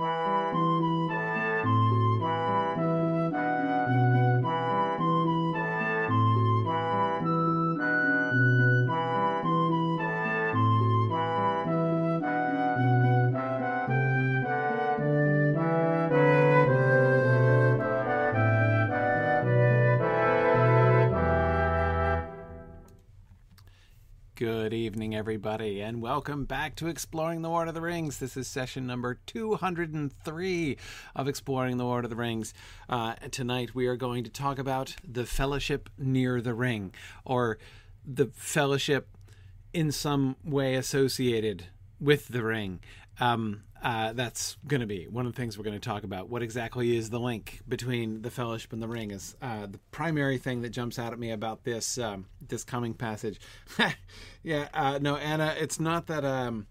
Good everybody, and welcome back to Exploring the Lord of the Rings. This is session number 203 of Exploring the Lord of the Rings. Uh, tonight, we are going to talk about the Fellowship near the Ring, or the Fellowship in some way associated with the Ring. Um, uh, that's going to be one of the things we're going to talk about. What exactly is the link between the Fellowship and the Ring? Is uh, the primary thing that jumps out at me about this um, this coming passage. yeah, uh, no, Anna, it's not that um,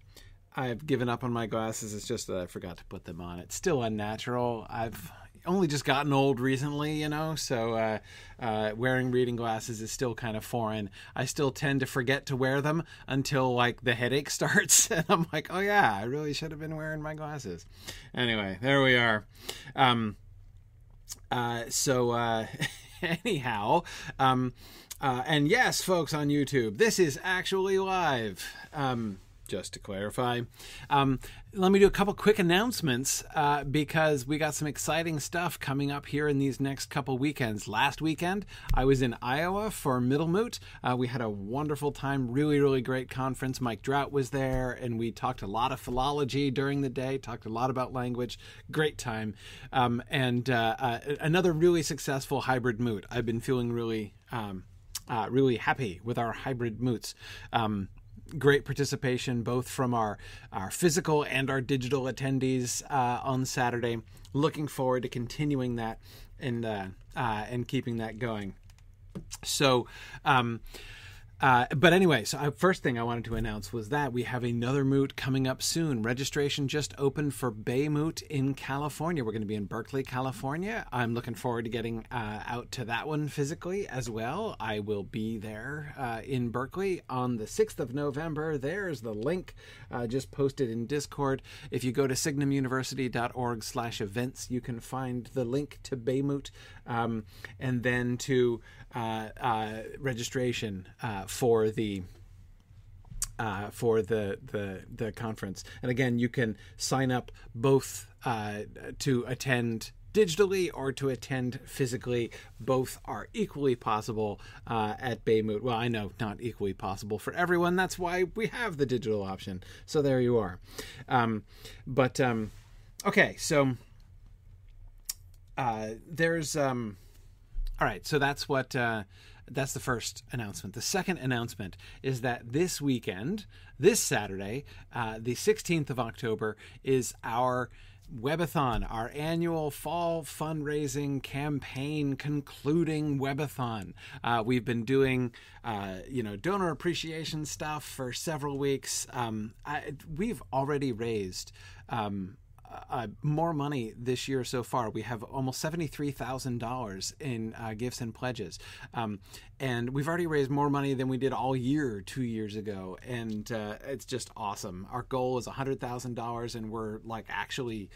I've given up on my glasses. It's just that I forgot to put them on. It's still unnatural. I've only just gotten old recently, you know, so uh, uh, wearing reading glasses is still kind of foreign. I still tend to forget to wear them until like the headache starts, and I'm like, oh yeah, I really should have been wearing my glasses. Anyway, there we are. Um, uh, so uh, anyhow, um, uh, and yes, folks on YouTube, this is actually live. Um, just to clarify. Um, let me do a couple quick announcements uh, because we got some exciting stuff coming up here in these next couple weekends. Last weekend, I was in Iowa for Middlemoot. Uh, we had a wonderful time, really, really great conference. Mike Drout was there, and we talked a lot of philology during the day, talked a lot about language. Great time. Um, and uh, uh another really successful hybrid moot. I've been feeling really. Um, uh, really happy with our hybrid moots. Um, great participation both from our, our physical and our digital attendees uh, on Saturday. Looking forward to continuing that and uh, and keeping that going. So. Um, uh, but anyway, so I, first thing I wanted to announce was that we have another moot coming up soon. Registration just opened for Bay Moot in California. We're going to be in Berkeley, California. I'm looking forward to getting uh, out to that one physically as well. I will be there uh, in Berkeley on the 6th of November. There's the link uh, just posted in Discord. If you go to signumuniversity.org slash events, you can find the link to Bay Moot um, and then to uh, uh, registration uh, for the uh, for the, the the conference. And again, you can sign up both uh, to attend digitally or to attend physically. Both are equally possible uh, at Baymoot. Well, I know not equally possible for everyone. That's why we have the digital option. So there you are. Um, but um, okay, so there's. Um, all right, so that's what uh, that's the first announcement. The second announcement is that this weekend, this Saturday, uh, the 16th of October, is our Webathon, our annual fall fundraising campaign concluding Webathon. Uh, we've been doing, uh, you know, donor appreciation stuff for several weeks. Um, I, we've already raised um, uh, more money this year so far. We have almost seventy-three thousand dollars in uh, gifts and pledges, um, and we've already raised more money than we did all year two years ago, and uh, it's just awesome. Our goal is hundred thousand dollars, and we're like actually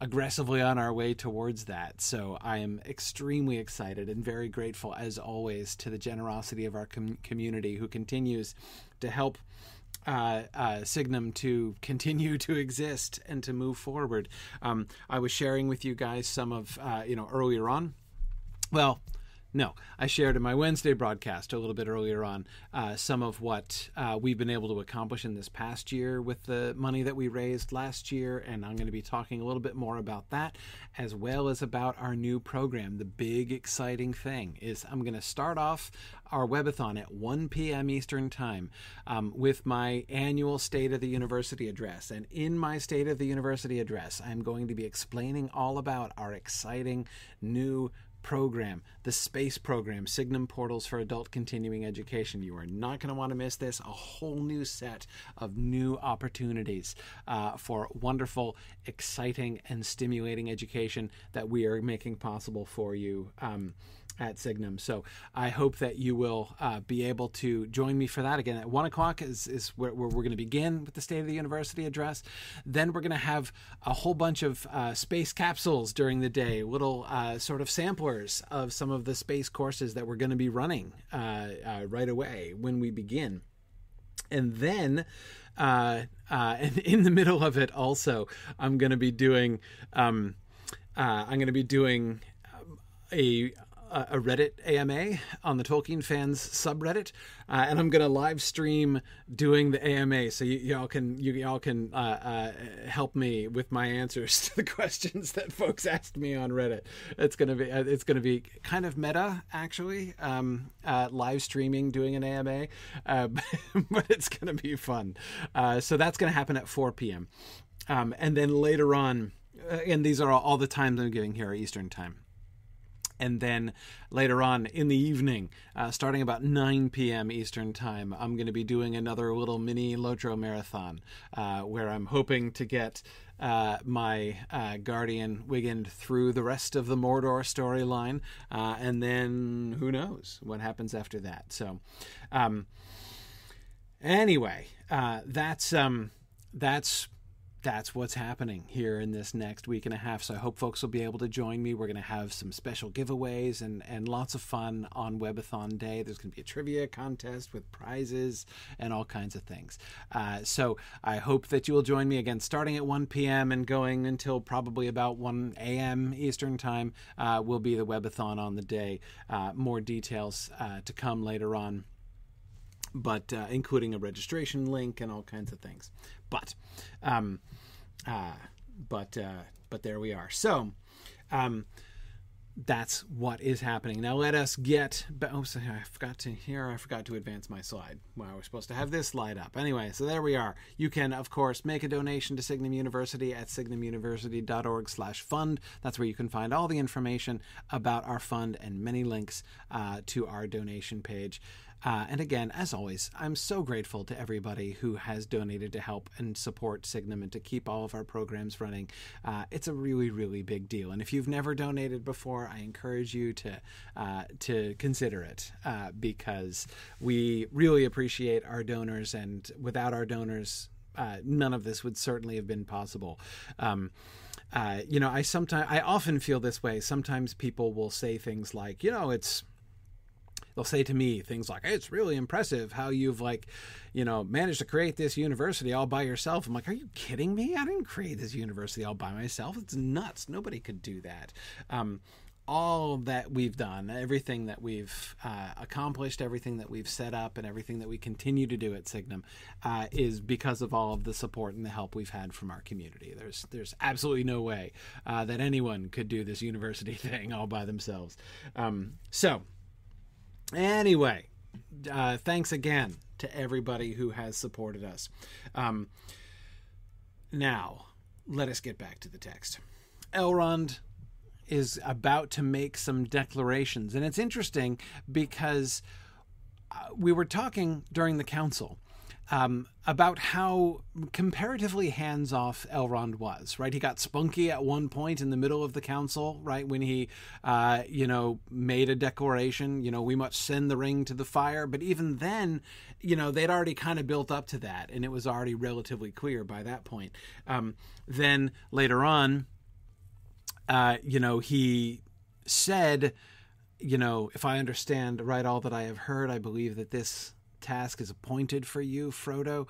aggressively on our way towards that. So I am extremely excited and very grateful, as always, to the generosity of our com- community who continues to help uh, uh, Signum to continue to exist and to move forward. Um, I was sharing with you guys some of, uh, you know, earlier on. Well, no, I shared in my Wednesday broadcast a little bit earlier on uh, some of what uh, we've been able to accomplish in this past year with the money that we raised last year, and I'm going to be talking a little bit more about that, as well as about our new program. The big exciting thing is I'm going to start off our webathon at 1 p.m. Eastern Time um, with my annual State of the University address, and in my State of the University address, I'm going to be explaining all about our exciting new program, the space program, Signum Portals for Adult Continuing Education. You are not going to want to miss this. A whole new set of new opportunities uh, for wonderful, exciting, and stimulating education that we are making possible for you. Um, at Signum. So I hope that you will uh, be able to join me for that. Again, at one o'clock is, is where, where we're going to begin with the State of the University address. Then we're going to have a whole bunch of uh, space capsules during the day, little uh, sort of samplers of some of the space courses that we're going to be running uh, uh, right away when we begin. And then uh, and in the middle of it, also, I'm going to be doing. Um, I'm going to be doing um, a a Reddit AMA on the Tolkien fans subreddit, uh, and I'm going to live stream doing the AMA, so you, all can you all can uh, uh, help me with my answers to the questions that folks asked me on Reddit. It's going to be uh, it's to be kind of meta actually, um, uh, live streaming doing an AMA, uh, but it's going to be fun. so that's going to happen at 4 p.m. Um, and then later on, and these are all, all the times I'm giving here Eastern time and then later on in the evening, uh, starting about 9 p.m. Eastern Time, I'm going to be doing another little mini Lotro marathon uh, where I'm hoping to get uh, my uh, Guardian Wiggin through the rest of the Mordor storyline, uh, and then who knows what happens after that. So, um, anyway, uh, that's um, that's that's what's happening here in this next week and a half. So I hope folks will be able to join me. We're going to have some special giveaways and, and lots of fun on Webathon Day. There's going to be a trivia contest with prizes and all kinds of things. Uh, so I hope that you will join me again starting at 1 p.m. and going until probably about 1 a.m. Eastern Time uh, will be the Webathon on the day. Uh, more details uh, to come later on but uh, including a registration link and all kinds of things. But, um, uh, but, uh, but there we are. So, um, that's what is happening. Now let us get. Oh, sorry, I forgot to here. I forgot to advance my slide. Well, we're supposed to have this slide up. Anyway, so there we are. You can, of course, make a donation to Signum University at signumuniversity.org/fund. That's where you can find all the information about our fund and many links uh, to our donation page. Uh, and again, as always, I'm so grateful to everybody who has donated to help and support Signum and to keep all of our programs running. Uh, it's a really, really big deal. And if you've never donated before, I encourage you to uh, to consider it uh, because we really appreciate our donors, and without our donors, uh, none of this would certainly have been possible. Um, uh, you know, I sometimes, I often feel this way. Sometimes people will say things like, you know, it's they'll say to me things like, hey, "It's really impressive how you've like, you know, managed to create this university all by yourself." I'm like, "Are you kidding me? I didn't create this university all by myself. It's nuts. Nobody could do that." Um, all that we've done, everything that we've uh, accomplished, everything that we've set up, and everything that we continue to do at Signum uh, is because of all of the support and the help we've had from our community. There's there's absolutely no way uh, that anyone could do this university thing all by themselves. Um, so Anyway, uh, thanks again to everybody who has supported us. Um, now, let us get back to the text. Elrond is about to make some declarations, and it's interesting because uh, we were talking during the council um, about how comparatively hands off Elrond was, right? He got spunky at one point in the middle of the council, right? When he, uh, you know, made a declaration, you know, we must send the ring to the fire. But even then, you know, they'd already kind of built up to that, and it was already relatively clear by that point. Um, then later on, uh, you know, he said, you know, if I understand right all that I have heard, I believe that this task is appointed for you, Frodo.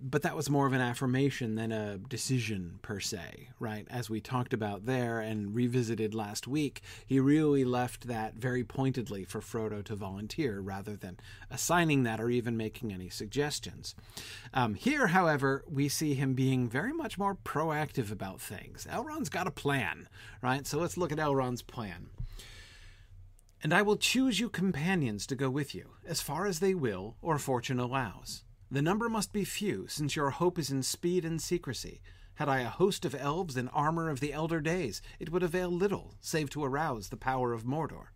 But that was more of an affirmation than a decision per se, right? As we talked about there and revisited last week, he really left that very pointedly for Frodo to volunteer rather than assigning that or even making any suggestions. Um, here, however, we see him being very much more proactive about things. Elrond's got a plan, right? So let's look at Elrond's plan. And I will choose you companions to go with you, as far as they will or fortune allows. The number must be few, since your hope is in speed and secrecy. Had I a host of elves in armor of the elder days, it would avail little, save to arouse the power of Mordor.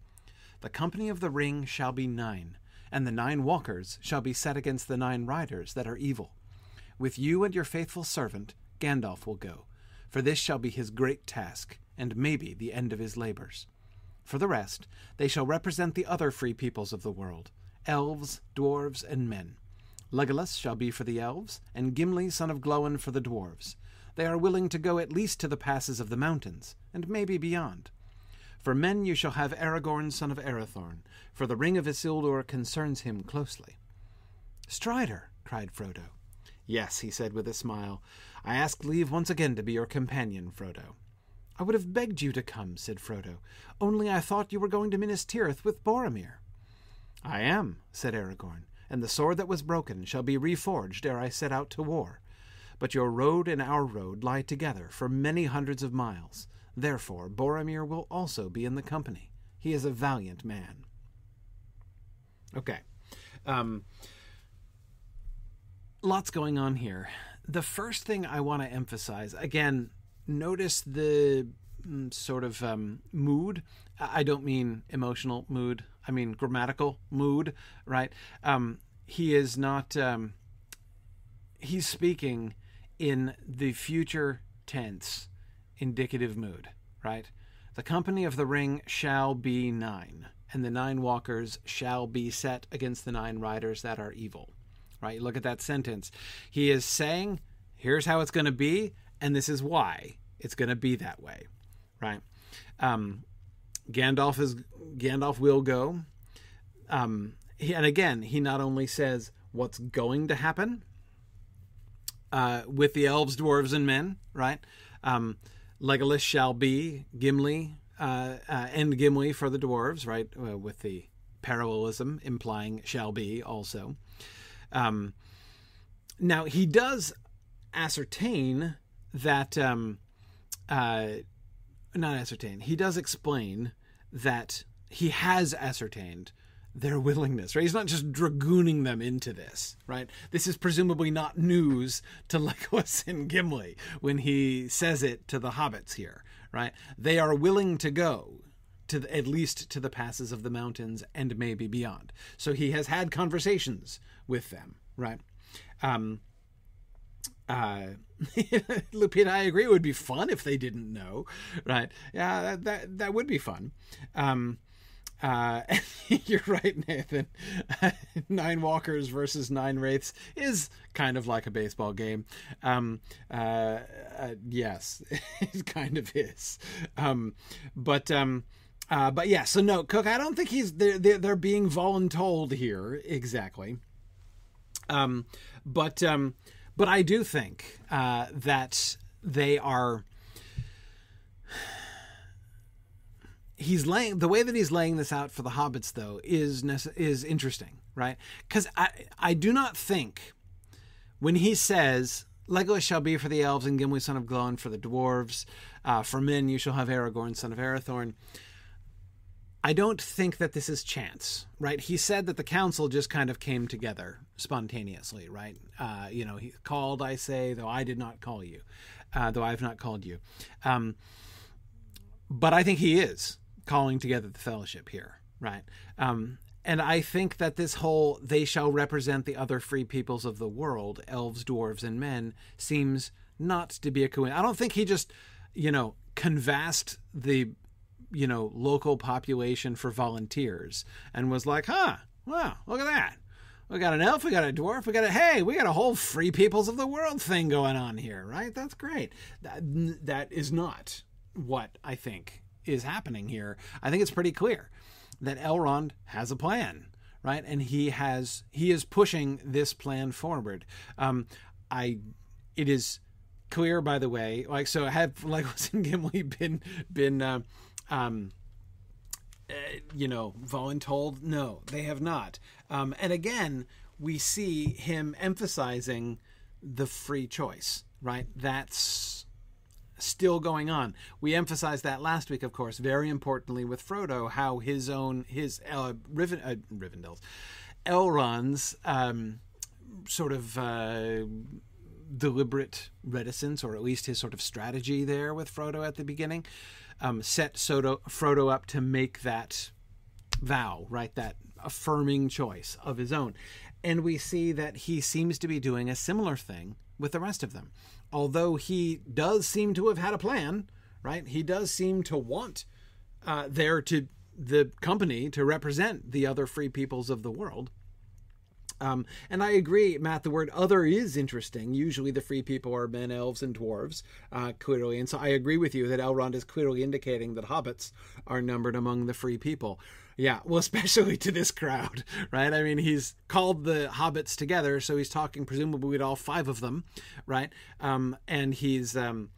The company of the ring shall be nine, and the nine walkers shall be set against the nine riders that are evil. With you and your faithful servant, Gandalf will go, for this shall be his great task, and maybe the end of his labors. For the rest, they shall represent the other free peoples of the world elves, dwarves, and men. Legolas shall be for the elves, and Gimli, son of Gloin, for the dwarves. They are willing to go at least to the passes of the mountains, and maybe beyond. For men you shall have Aragorn, son of Arathorn, for the ring of Isildur concerns him closely. Strider, cried Frodo. Yes, he said with a smile. I ask leave once again to be your companion, Frodo. I would have begged you to come, said Frodo, only I thought you were going to Minas Tirith with Boromir. I am, said Aragorn, and the sword that was broken shall be reforged ere I set out to war. But your road and our road lie together for many hundreds of miles. Therefore, Boromir will also be in the company. He is a valiant man. Okay. Um, lots going on here. The first thing I want to emphasize again, notice the mm, sort of um, mood. I don't mean emotional mood. I mean grammatical mood, right? Um, he is not. Um, he's speaking in the future tense, indicative mood, right? The company of the ring shall be nine, and the nine walkers shall be set against the nine riders that are evil. Right? Look at that sentence. He is saying, here's how it's going to be, and this is why it's going to be that way. Right? Um, Gandalf is Gandalf will go. Um, he, and again, he not only says what's going to happen uh, with the elves, dwarves, and men, right? Um, Legolas shall be Gimli, uh, uh, and Gimli for the dwarves, right? Uh, with the parallelism implying shall be also. Um, now he does ascertain that, um, uh, not ascertain. He does explain that he has ascertained their willingness, right? He's not just dragooning them into this, right? This is presumably not news to Legolas and Gimli when he says it to the hobbits here, right? They are willing to go to the, at least to the passes of the mountains and maybe beyond. So he has had conversations with them, right? Um, uh, Lupita, I agree. It would be fun if they didn't know, right? Yeah, that that, that would be fun. Um, uh, you're right, Nathan. nine walkers versus nine wraiths is kind of like a baseball game. Um, uh, uh, yes, it kind of is. Um, but um, uh, but yeah, so no, Cook. I don't think he's they're they're, they're being voluntold here exactly. Um, but um, but I do think uh, that they are he's laying the way that he's laying this out for the hobbits though is is interesting right because i i do not think when he says Legolas shall be for the elves and Gimli son of Gloin for the dwarves. Uh, for men you shall have Aragorn son of Arathorn. I don't think that this is chance, right? He said that the council just kind of came together spontaneously, right? Uh, you know, he called, I say, though I did not call you, uh, though I have not called you. Um, but I think he is calling together the fellowship here, right? Um, and I think that this whole they shall represent the other free peoples of the world, elves, dwarves, and men, seems not to be a coincidence. I don't think he just, you know, canvassed the, you know, local population for volunteers and was like, huh, wow, look at that. We got an elf, we got a dwarf, we got a hey, we got a whole free peoples of the world thing going on here, right? That's great. That that is not what I think is happening here, I think it's pretty clear that Elrond has a plan, right? And he has he is pushing this plan forward. Um, I it is clear, by the way, like so have Legolas and Gimli been been uh, um, uh, you know voluntold? No, they have not. Um, and again, we see him emphasizing the free choice, right? That's still going on. We emphasized that last week, of course, very importantly with Frodo, how his own his uh, Riven, uh, Rivendell's Elrond's um, sort of uh, deliberate reticence, or at least his sort of strategy there with Frodo at the beginning, um, set Soto, Frodo up to make that vow, right? That affirming choice of his own. And we see that he seems to be doing a similar thing with the rest of them. Although he does seem to have had a plan, right? He does seem to want uh, there to the company to represent the other free peoples of the world. Um, and I agree, Matt, the word other is interesting. Usually the free people are men, elves, and dwarves, uh, clearly. And so I agree with you that Elrond is clearly indicating that hobbits are numbered among the free people. Yeah, well, especially to this crowd, right? I mean, he's called the hobbits together, so he's talking presumably to all five of them, right? Um, and he's um,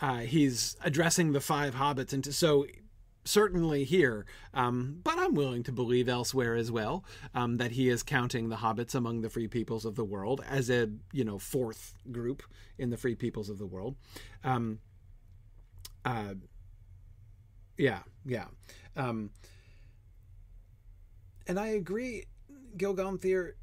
uh, he's addressing the five hobbits, and so certainly here, um, but I'm willing to believe elsewhere as well um, that he is counting the hobbits among the free peoples of the world as a you know fourth group in the free peoples of the world. Um, uh, yeah, yeah, um, and I agree, Gil Gonthier.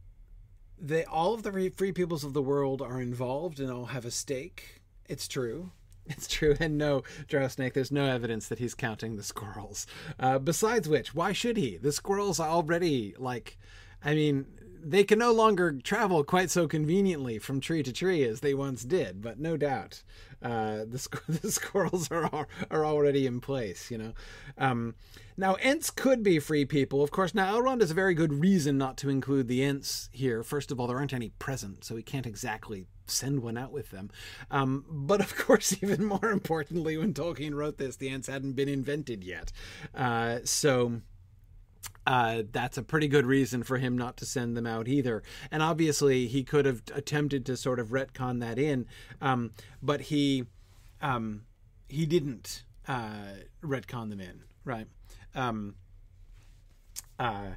They all of the free peoples of the world are involved and all have a stake. It's true. It's true, and no, Snake, there's no evidence that he's counting the squirrels. Uh, besides which, why should he? The squirrels are already, like, I mean, they can no longer travel quite so conveniently from tree to tree as they once did, but no doubt uh, the, the squirrels are are already in place. You know, um, now Ents could be free people, of course. Now Elrond has a very good reason not to include the Ents here. First of all, there aren't any present, so he can't exactly send one out with them. Um, but of course, even more importantly, when Tolkien wrote this, the Ents hadn't been invented yet. Uh, so uh, that's a pretty good reason for him not to send them out either. And obviously, he could have attempted to sort of retcon that in, um, but he um, he didn't uh, retcon them in, right? Um, uh,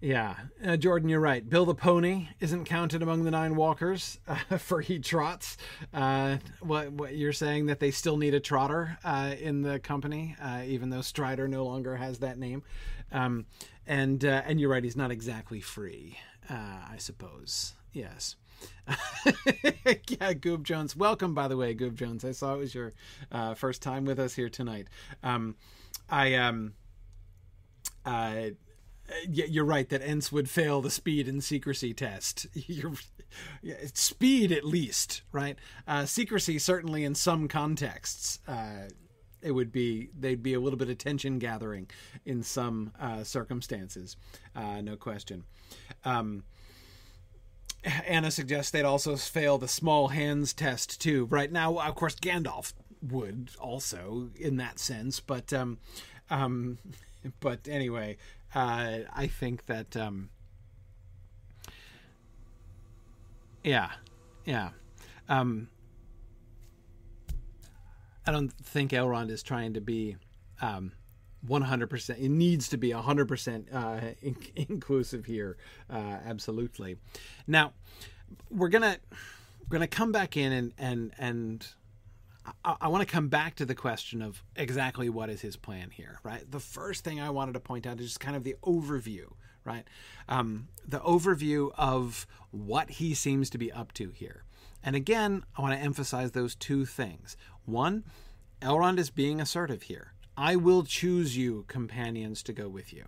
yeah, uh, Jordan, you're right. Bill the Pony isn't counted among the nine walkers uh, for he trots. Uh, what, what, you're saying that they still need a trotter uh, in the company, uh, even though Strider no longer has that name. Um, and uh, and you're right, he's not exactly free, I suppose. Yes. yeah, Goob Jones. Welcome, by the way, Goob Jones. I saw it was your first time with us here tonight. Um, I um, yeah, you're right that Ents would fail the speed and secrecy test. You're, yeah, speed at least, right? Uh, secrecy certainly in some contexts. Uh, it would be they'd be a little bit of tension gathering in some uh, circumstances, uh, no question. Um, Anna suggests they'd also fail the small hands test too. Right now, of course, Gandalf would also in that sense, but um, um, but anyway, uh, I think that um, yeah, yeah. Um, I don't think Elrond is trying to be um, 100%. It needs to be 100% uh, in- inclusive here. Uh, absolutely. Now, we're gonna we're gonna come back in and and and I, I want to come back to the question of exactly what is his plan here, right? The first thing I wanted to point out is just kind of the overview, right? Um, the overview of what he seems to be up to here. And again, I want to emphasize those two things. One, Elrond is being assertive here. I will choose you, companions, to go with you.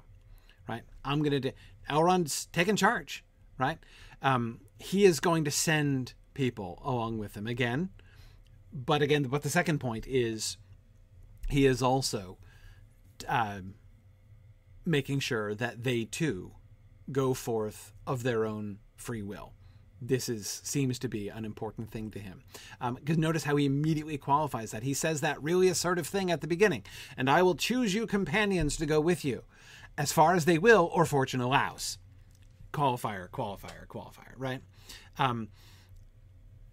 Right? I'm going to. Do, Elrond's taking charge. Right? Um, he is going to send people along with him. Again, but again, but the second point is he is also uh, making sure that they too go forth of their own free will. This is seems to be an important thing to him. Because um, notice how he immediately qualifies that. He says that really assertive thing at the beginning, and I will choose you companions to go with you, as far as they will or fortune allows. Qualifier, qualifier, qualifier, right? Um,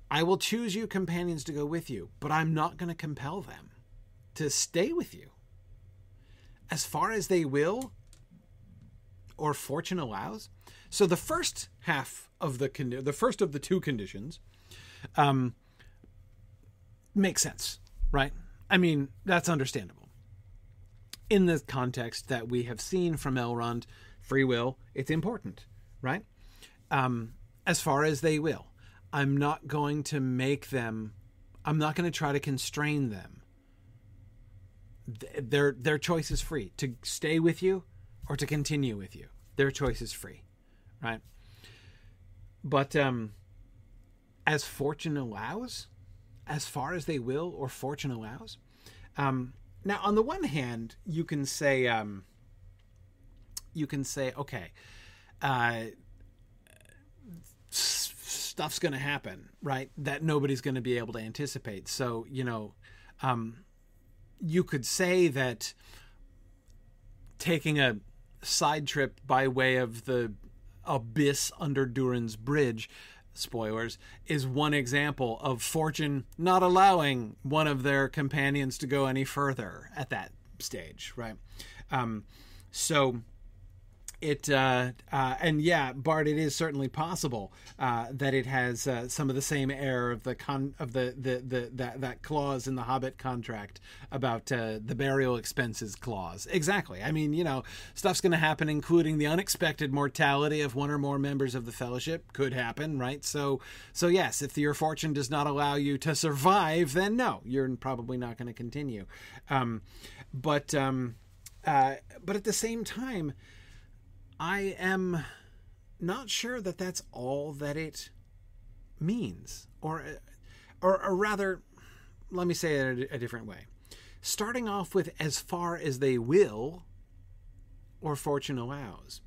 I will choose you companions to go with you, but I'm not going to compel them to stay with you. As far as they will or fortune allows. So the first half of the con- the first of the two conditions um, makes sense, right? I mean, that's understandable. In the context that we have seen from Elrond, free will, it's important, right? Um, as far as they will. I'm not going to make them, I'm not going to try to constrain them. Their, their choice is free to stay with you or to continue with you. Their choice is free, right? But um, as fortune allows, as far as they will or fortune allows. Um, now, on the one hand, you can say, um, you can say, okay, uh, stuff's going to happen, right? That nobody's going to be able to anticipate. So, you know, um, you could say that taking a side trip by way of the abyss under Durin's bridge, spoilers, is one example of Fortune not allowing one of their companions to go any further at that stage, right? Um, so it uh, uh, and yeah, Bart, it is certainly possible uh, that it has uh, some of the same air of the con of the, the, the that that clause in the Hobbit contract about uh, the burial expenses clause. Exactly. I mean, you know, stuff's going to happen, including the unexpected mortality of one or more members of the Fellowship. Could happen, right? So, so yes, if your fortune does not allow you to survive, then no, you're probably not going to continue. Um, but um, uh, but at the same time I am not sure that that's all that it means, or, or, or rather, let me say it a, a different way. Starting off with as far as they will, or fortune allows,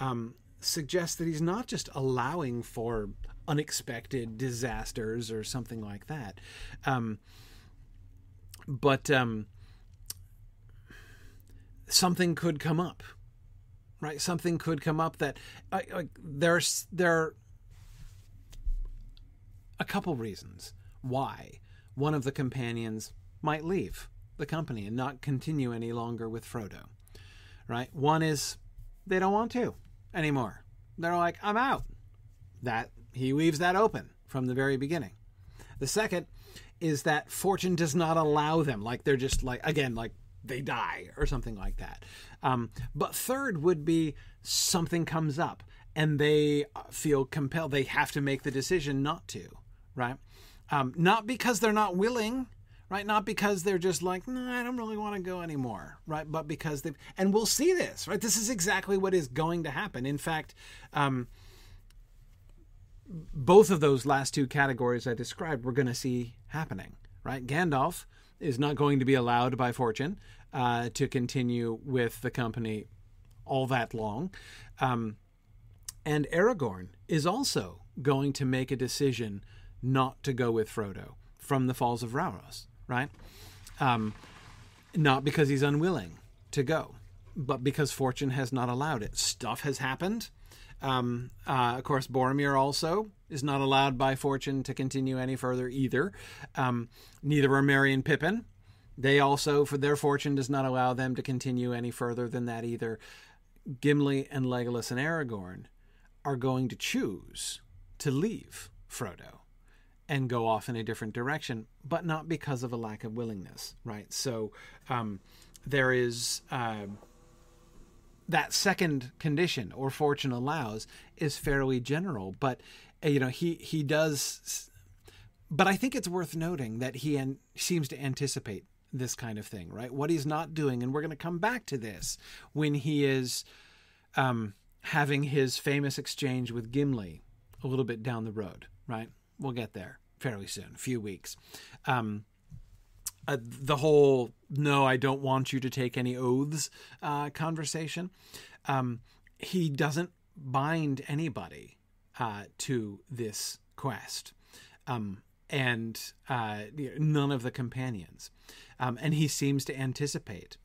um, suggests that he's not just allowing for unexpected disasters or something like that, um, but um, something could come up right? Something could come up that uh, there's there are a couple reasons why one of the companions might leave the company and not continue any longer with Frodo. Right? One is they don't want to anymore. They're like, I'm out. That he leaves that open from the very beginning. The second is that fortune does not allow them. Like they're just like again, like they die or something like that. Um, but third would be something comes up and they feel compelled, they have to make the decision not to, right? Um, not because they're not willing, right? Not because they're just like, no, I don't really want to go anymore, right? But because they've, and we'll see this, right? This is exactly what is going to happen. In fact, um, both of those last two categories I described, we're going to see happening, right? Gandalf is not going to be allowed by fortune uh, to continue with the company all that long. Um, and Aragorn is also going to make a decision not to go with Frodo from the Falls of Rauros, right? Um, not because he's unwilling to go, but because fortune has not allowed it. Stuff has happened. Um, uh, of course, Boromir also is not allowed by fortune to continue any further either. Um, neither are Merry and Pippin. They also, for their fortune, does not allow them to continue any further than that either. Gimli and Legolas and Aragorn are going to choose to leave Frodo and go off in a different direction, but not because of a lack of willingness, right? So um, there is uh, that second condition, or fortune allows, is fairly general, but uh, you know he he does. But I think it's worth noting that he an- seems to anticipate this kind of thing, right? What he's not doing, and we're going to come back to this when he is um, having his famous exchange with Gimli a little bit down the road, right? We'll get there fairly soon, a few weeks. Um, uh, the whole "no, I don't want you to take any oaths" uh, conversation. Um, he doesn't bind anybody uh, to this quest, um, and uh, none of the companions. Um, and he seems to anticipate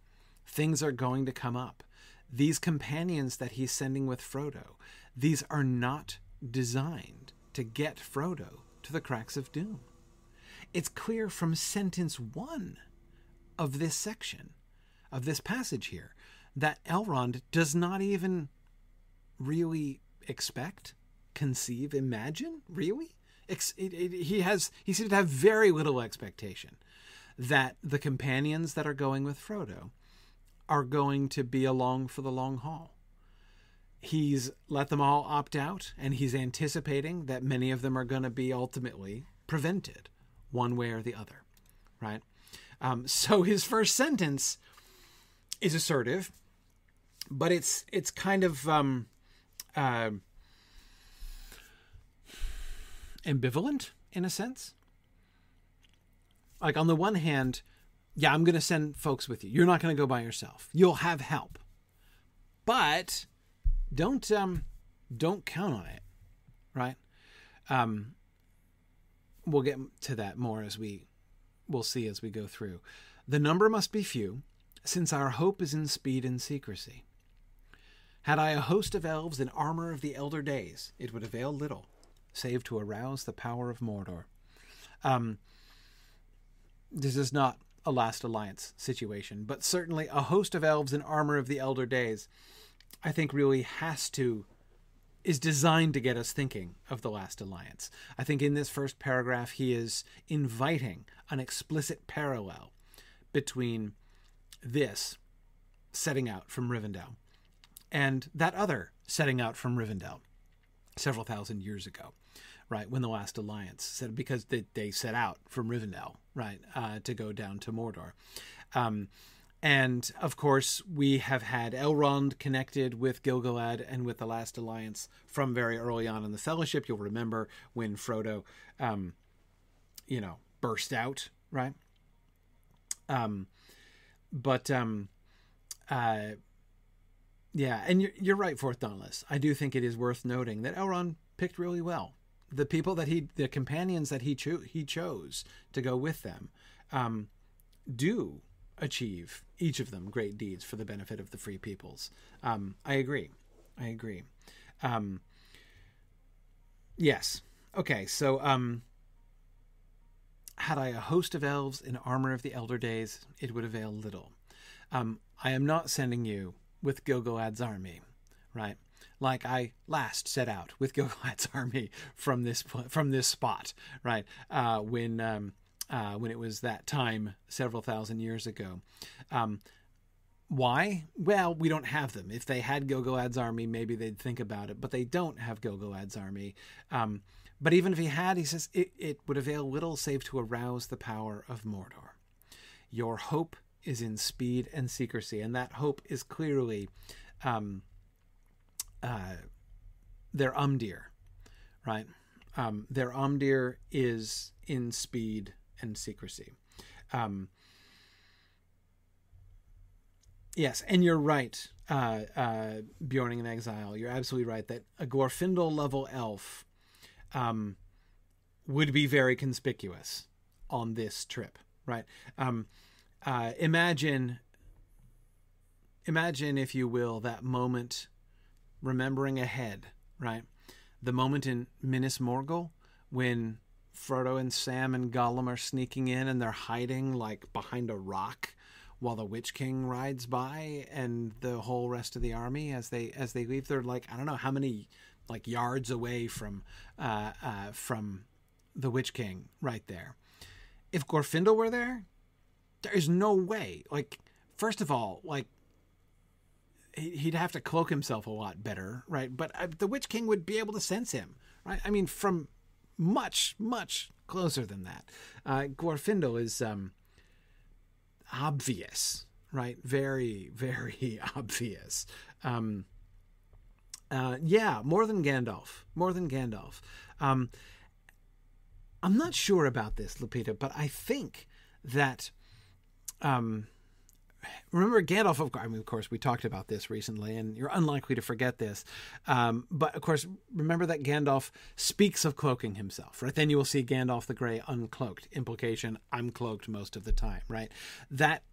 things are going to come up. These companions that he's sending with Frodo, these are not designed to get Frodo to the cracks of doom. It's clear from sentence one of this section, of this passage here, that Elrond does not even really expect, conceive, imagine, really. It, it, he has he seems to have very little expectation that the companions that are going with Frodo are going to be along for the long haul. he's let them all opt out, and he's anticipating that many of them are going to be ultimately prevented one way or the other, right? Um, so his first sentence is assertive, but it's it's kind of um, uh, ambivalent in a sense. Like on the one hand, yeah, I'm going to send folks with you. You're not going to go by yourself. You'll have help, but don't um, don't count on it, right? Um, we'll get to that more as we we'll see as we go through. The number must be few, since our hope is in speed and secrecy. Had I a host of elves in armor of the elder days, it would avail little, save to arouse the power of Mordor. Um, this is not a last alliance situation, but certainly a host of elves in armor of the elder days, I think really has to is designed to get us thinking of the last alliance. I think in this first paragraph he is inviting an explicit parallel between this setting out from Rivendell and that other setting out from Rivendell several thousand years ago, right? When the last alliance said because they, they set out from Rivendell, right, uh, to go down to Mordor. Um, and of course, we have had Elrond connected with Gil-galad and with the Last Alliance from very early on in the Fellowship. You'll remember when Frodo, um, you know, burst out, right? Um, but um, uh, yeah, and you're, you're right, Fourth Dauntless. I do think it is worth noting that Elrond picked really well. The people that he, the companions that he cho- he chose to go with them, um, do achieve each of them great deeds for the benefit of the free peoples. Um, I agree. I agree. Um, yes. Okay. So, um, had I a host of elves in armor of the elder days, it would avail little. Um, I am not sending you with Gil-galad's army, right? Like I last set out with Gil-galad's army from this from this spot, right? Uh, when um, uh, when it was that time several thousand years ago. Um, why? Well, we don't have them. If they had Gil-galad's army, maybe they'd think about it, but they don't have Gil-galad's army. Um, but even if he had, he says, it, it would avail little save to arouse the power of Mordor. Your hope is in speed and secrecy, and that hope is clearly um, uh, their amdir, right? Um, their amdir is in speed and secrecy. Um, yes, and you're right, uh, uh, Bjorning in Exile. You're absolutely right that a Glorfindel level elf um, would be very conspicuous on this trip, right? Um, uh, imagine, imagine, if you will, that moment, remembering ahead, right? The moment in Minas Morgul when Frodo and Sam and Gollum are sneaking in and they're hiding like behind a rock while the Witch King rides by and the whole rest of the army as they as they leave they're like I don't know how many like yards away from uh, uh, from the Witch King right there. If Glorfindel were there, there is no way. Like first of all, like he'd have to cloak himself a lot better, right? But uh, the Witch King would be able to sense him, right? I mean, from much, much closer than that. Uh, Glorfindel is um, obvious, right? Very, very obvious. Um, uh, yeah, more than Gandalf. More than Gandalf. Um, I'm not sure about this, Lupita, but I think that um, remember Gandalf of I mean of course we talked about this recently and you're unlikely to forget this. Um, but of course remember that Gandalf speaks of cloaking himself right? Then you will see Gandalf the Grey uncloaked. Implication I'm cloaked most of the time right? That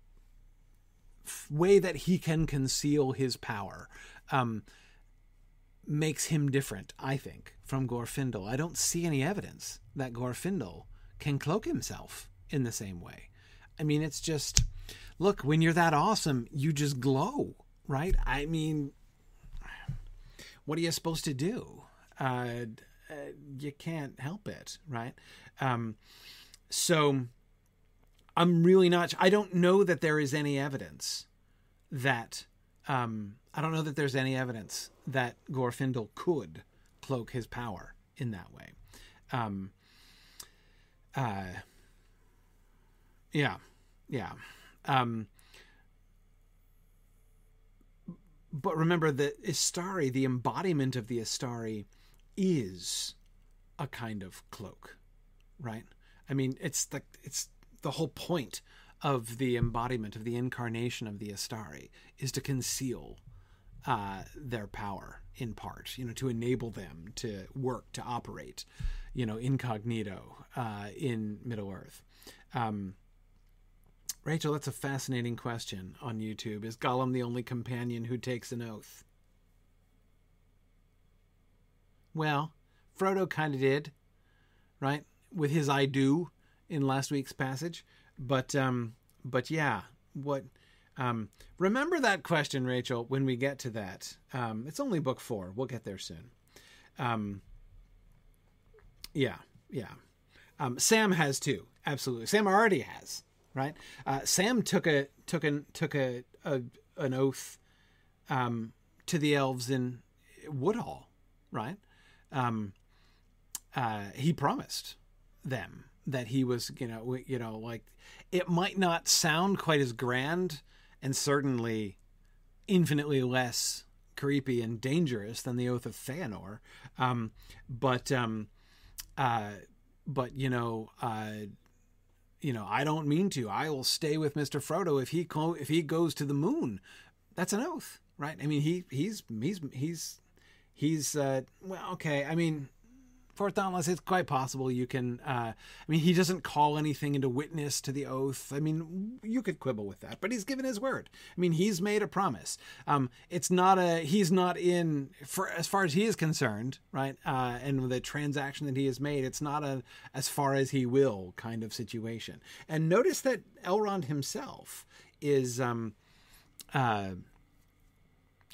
way that he can conceal his power um, makes him different I think from Glorfindel. I don't see any evidence that Glorfindel can cloak himself in the same way. I mean it's just look, when you're that awesome, you just glow, right? I mean, what are you supposed to do? Uh, uh, you can't help it, right? Um, so I'm really not. I don't know that there is any evidence that um, I don't know that there's any evidence that Glorfindel could cloak his power in that way. Um, uh, yeah, yeah. Um, but remember that Istari, the embodiment of the Istari, is a kind of cloak, right? I mean, it's the it's the whole point of the embodiment of the incarnation of the Istari is to conceal uh, their power in part, you know, to enable them to work to operate, you know, incognito uh, in Middle Earth. Um, Rachel, that's a fascinating question on YouTube. Is Gollum the only companion who takes an oath? Well, Frodo kind of did, right? With his I do in last week's passage. But um but yeah, what um remember that question, Rachel, when we get to that. Um it's only book 4. We'll get there soon. Um yeah, yeah. Um Sam has too. Absolutely. Sam already has, right? Uh Sam took a took an took a, a an oath um to the elves in Woodhall, right? Um uh, he promised them that he was, you know, you know, like it might not sound quite as grand and certainly infinitely less creepy and dangerous than the oath of Feanor, um, but um, uh, but you know, uh, you know, I don't mean to. I will stay with Mister Frodo if he co- if he goes to the moon. That's an oath, right? I mean, he he's he's he's he's uh, well, okay. I mean, for Dauntless, it's quite possible you can. Uh, I mean, he doesn't call anything into witness to the oath. I mean, you could quibble with that, but he's given his word. I mean, he's made a promise. Um, it's not a. He's not in for as far as he is concerned, right? Uh, and the transaction that he has made, it's not a as far as he will kind of situation. And notice that Elrond himself is um, uh,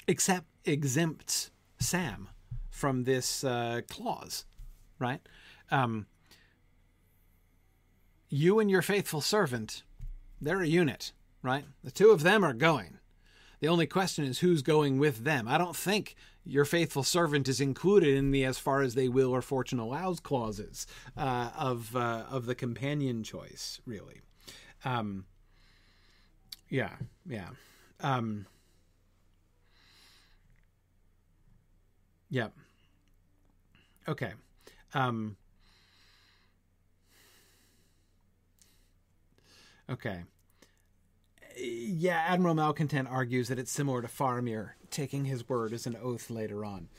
except exempts Sam from this uh, clause right? Um, you and your faithful servant, they're a unit, right? The two of them are going. The only question is who's going with them. I don't think your faithful servant is included in the as far as they will or fortune allows clauses uh, of uh, of the companion choice, really. Um, yeah, yeah. Um, yeah. Okay. Um, okay. Yeah, Admiral Malcontent argues that it's similar to Faramir taking his word as an oath later on.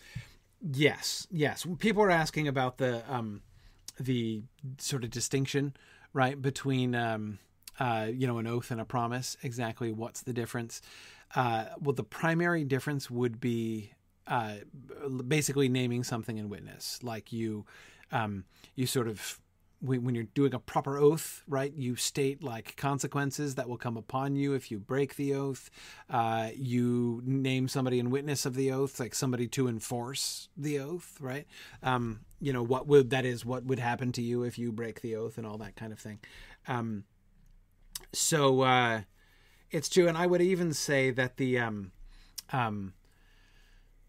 Yes, yes. People are asking about the um, the sort of distinction, right, between um, uh, you know an oath and a promise. Exactly, what's the difference? Uh, well, the primary difference would be uh, basically naming something in witness, like you, um, you sort of when, you're doing a proper oath, right? You state like consequences that will come upon you if you break the oath. Uh, you name somebody in witness of the oath, like somebody to enforce the oath, right? Um, you know what would that is what would happen to you if you break the oath and all that kind of thing. Um, so uh, it's true, and I would even say that the um, um,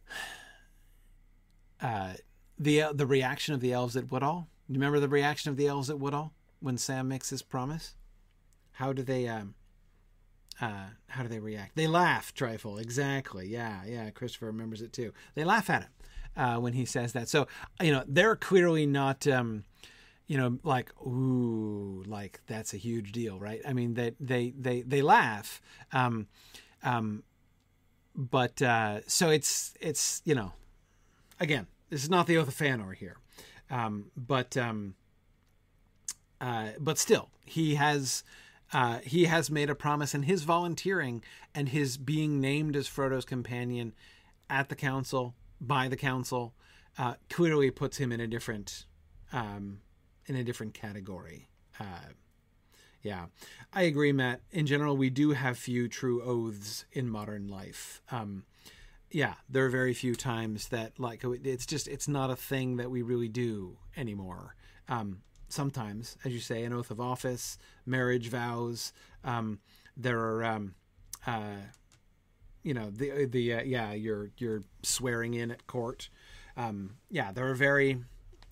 uh, the the reaction of the elves at Woodhall. You remember the reaction of the elves at Woodhall when Sam makes his promise? How do they um, uh, how do they react? They laugh, Trifle. Exactly. Yeah, yeah. Christopher remembers it too. They laugh at him uh, when he says that. So you know they're clearly not. Um, you know, like ooh, like that's a huge deal, right? I mean, they they they they laugh, um, um, but uh, so it's it's you know again, this is not the Oath of Feanor here, um, but um, uh, but still, he has uh, he has made a promise, and his volunteering and his being named as Frodo's companion at the council by the council uh, clearly puts him in a different um, in a different category. Uh, yeah, I agree, Matt. In general, we do have few true oaths in modern life. Um, yeah, there are very few times that like it's just it's not a thing that we really do anymore. Um, sometimes, as you say, an oath of office, marriage vows. Um, there are, um, uh, you know the the uh, yeah you're you're swearing in at court. Um, yeah, there are very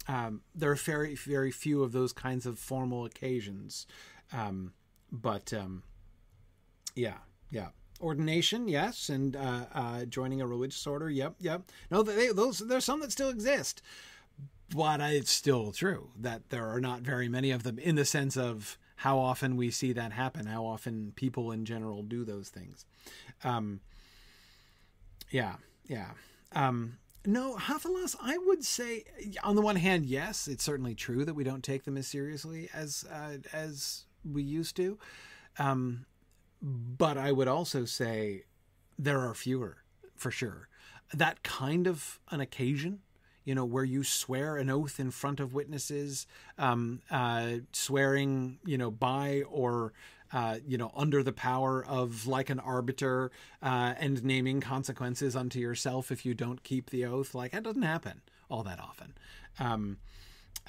um, there are very very few of those kinds of formal occasions, um, but um, yeah yeah. Ordination yes and uh, uh, joining a religious order yep yep. No they, those there's some that still exist but it's still true that there are not very many of them in the sense of how often we see that happen how often people in general do those things. Um, yeah yeah. Um, no Hafalas, i would say on the one hand yes it's certainly true that we don't take them as seriously as uh, as we used to um, but I would also say there are fewer for sure. That kind of an occasion, you know, where you swear an oath in front of witnesses, um, uh, swearing, you know, by or uh, you know, under the power of like an arbiter, uh, and naming consequences unto yourself if you don't keep the oath. Like that doesn't happen all that often. Um,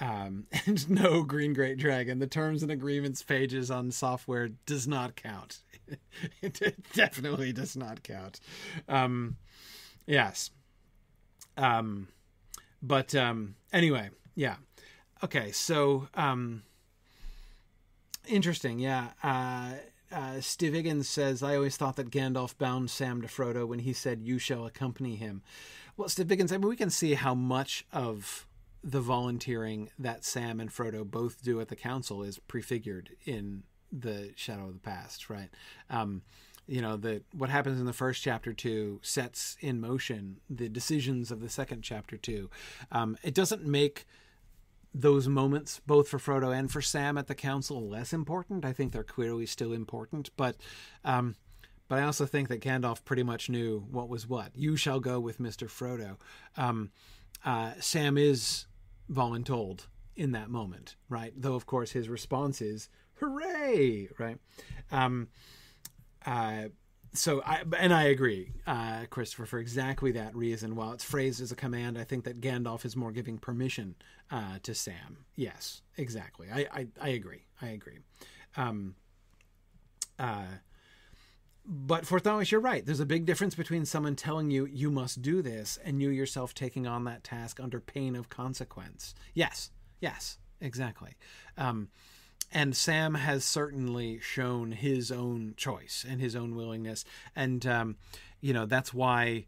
um, and no green great dragon. The terms and agreements pages on software does not count. it definitely does not count. Um, yes. Um, but um, anyway, yeah. Okay, so um, interesting. Yeah. Uh, uh, Steve Higgins says, I always thought that Gandalf bound Sam to Frodo when he said, You shall accompany him. Well, Steve Higgins, I mean, we can see how much of the volunteering that Sam and Frodo both do at the council is prefigured in the Shadow of the Past, right? Um, you know that what happens in the first chapter two sets in motion the decisions of the second chapter two. Um, it doesn't make those moments, both for Frodo and for Sam at the council, less important. I think they're clearly still important, but um, but I also think that Gandalf pretty much knew what was what. You shall go with Mister Frodo. Um, uh, Sam is voluntold in that moment, right? Though of course his response is hooray, right? Um, uh, so I and I agree, uh, Christopher, for exactly that reason. While it's phrased as a command, I think that Gandalf is more giving permission uh, to Sam. Yes, exactly. I I, I agree. I agree. Um, uh, but for Thomas, you're right. There's a big difference between someone telling you you must do this and you yourself taking on that task under pain of consequence. Yes, yes, exactly. Um, and Sam has certainly shown his own choice and his own willingness, and um, you know that's why.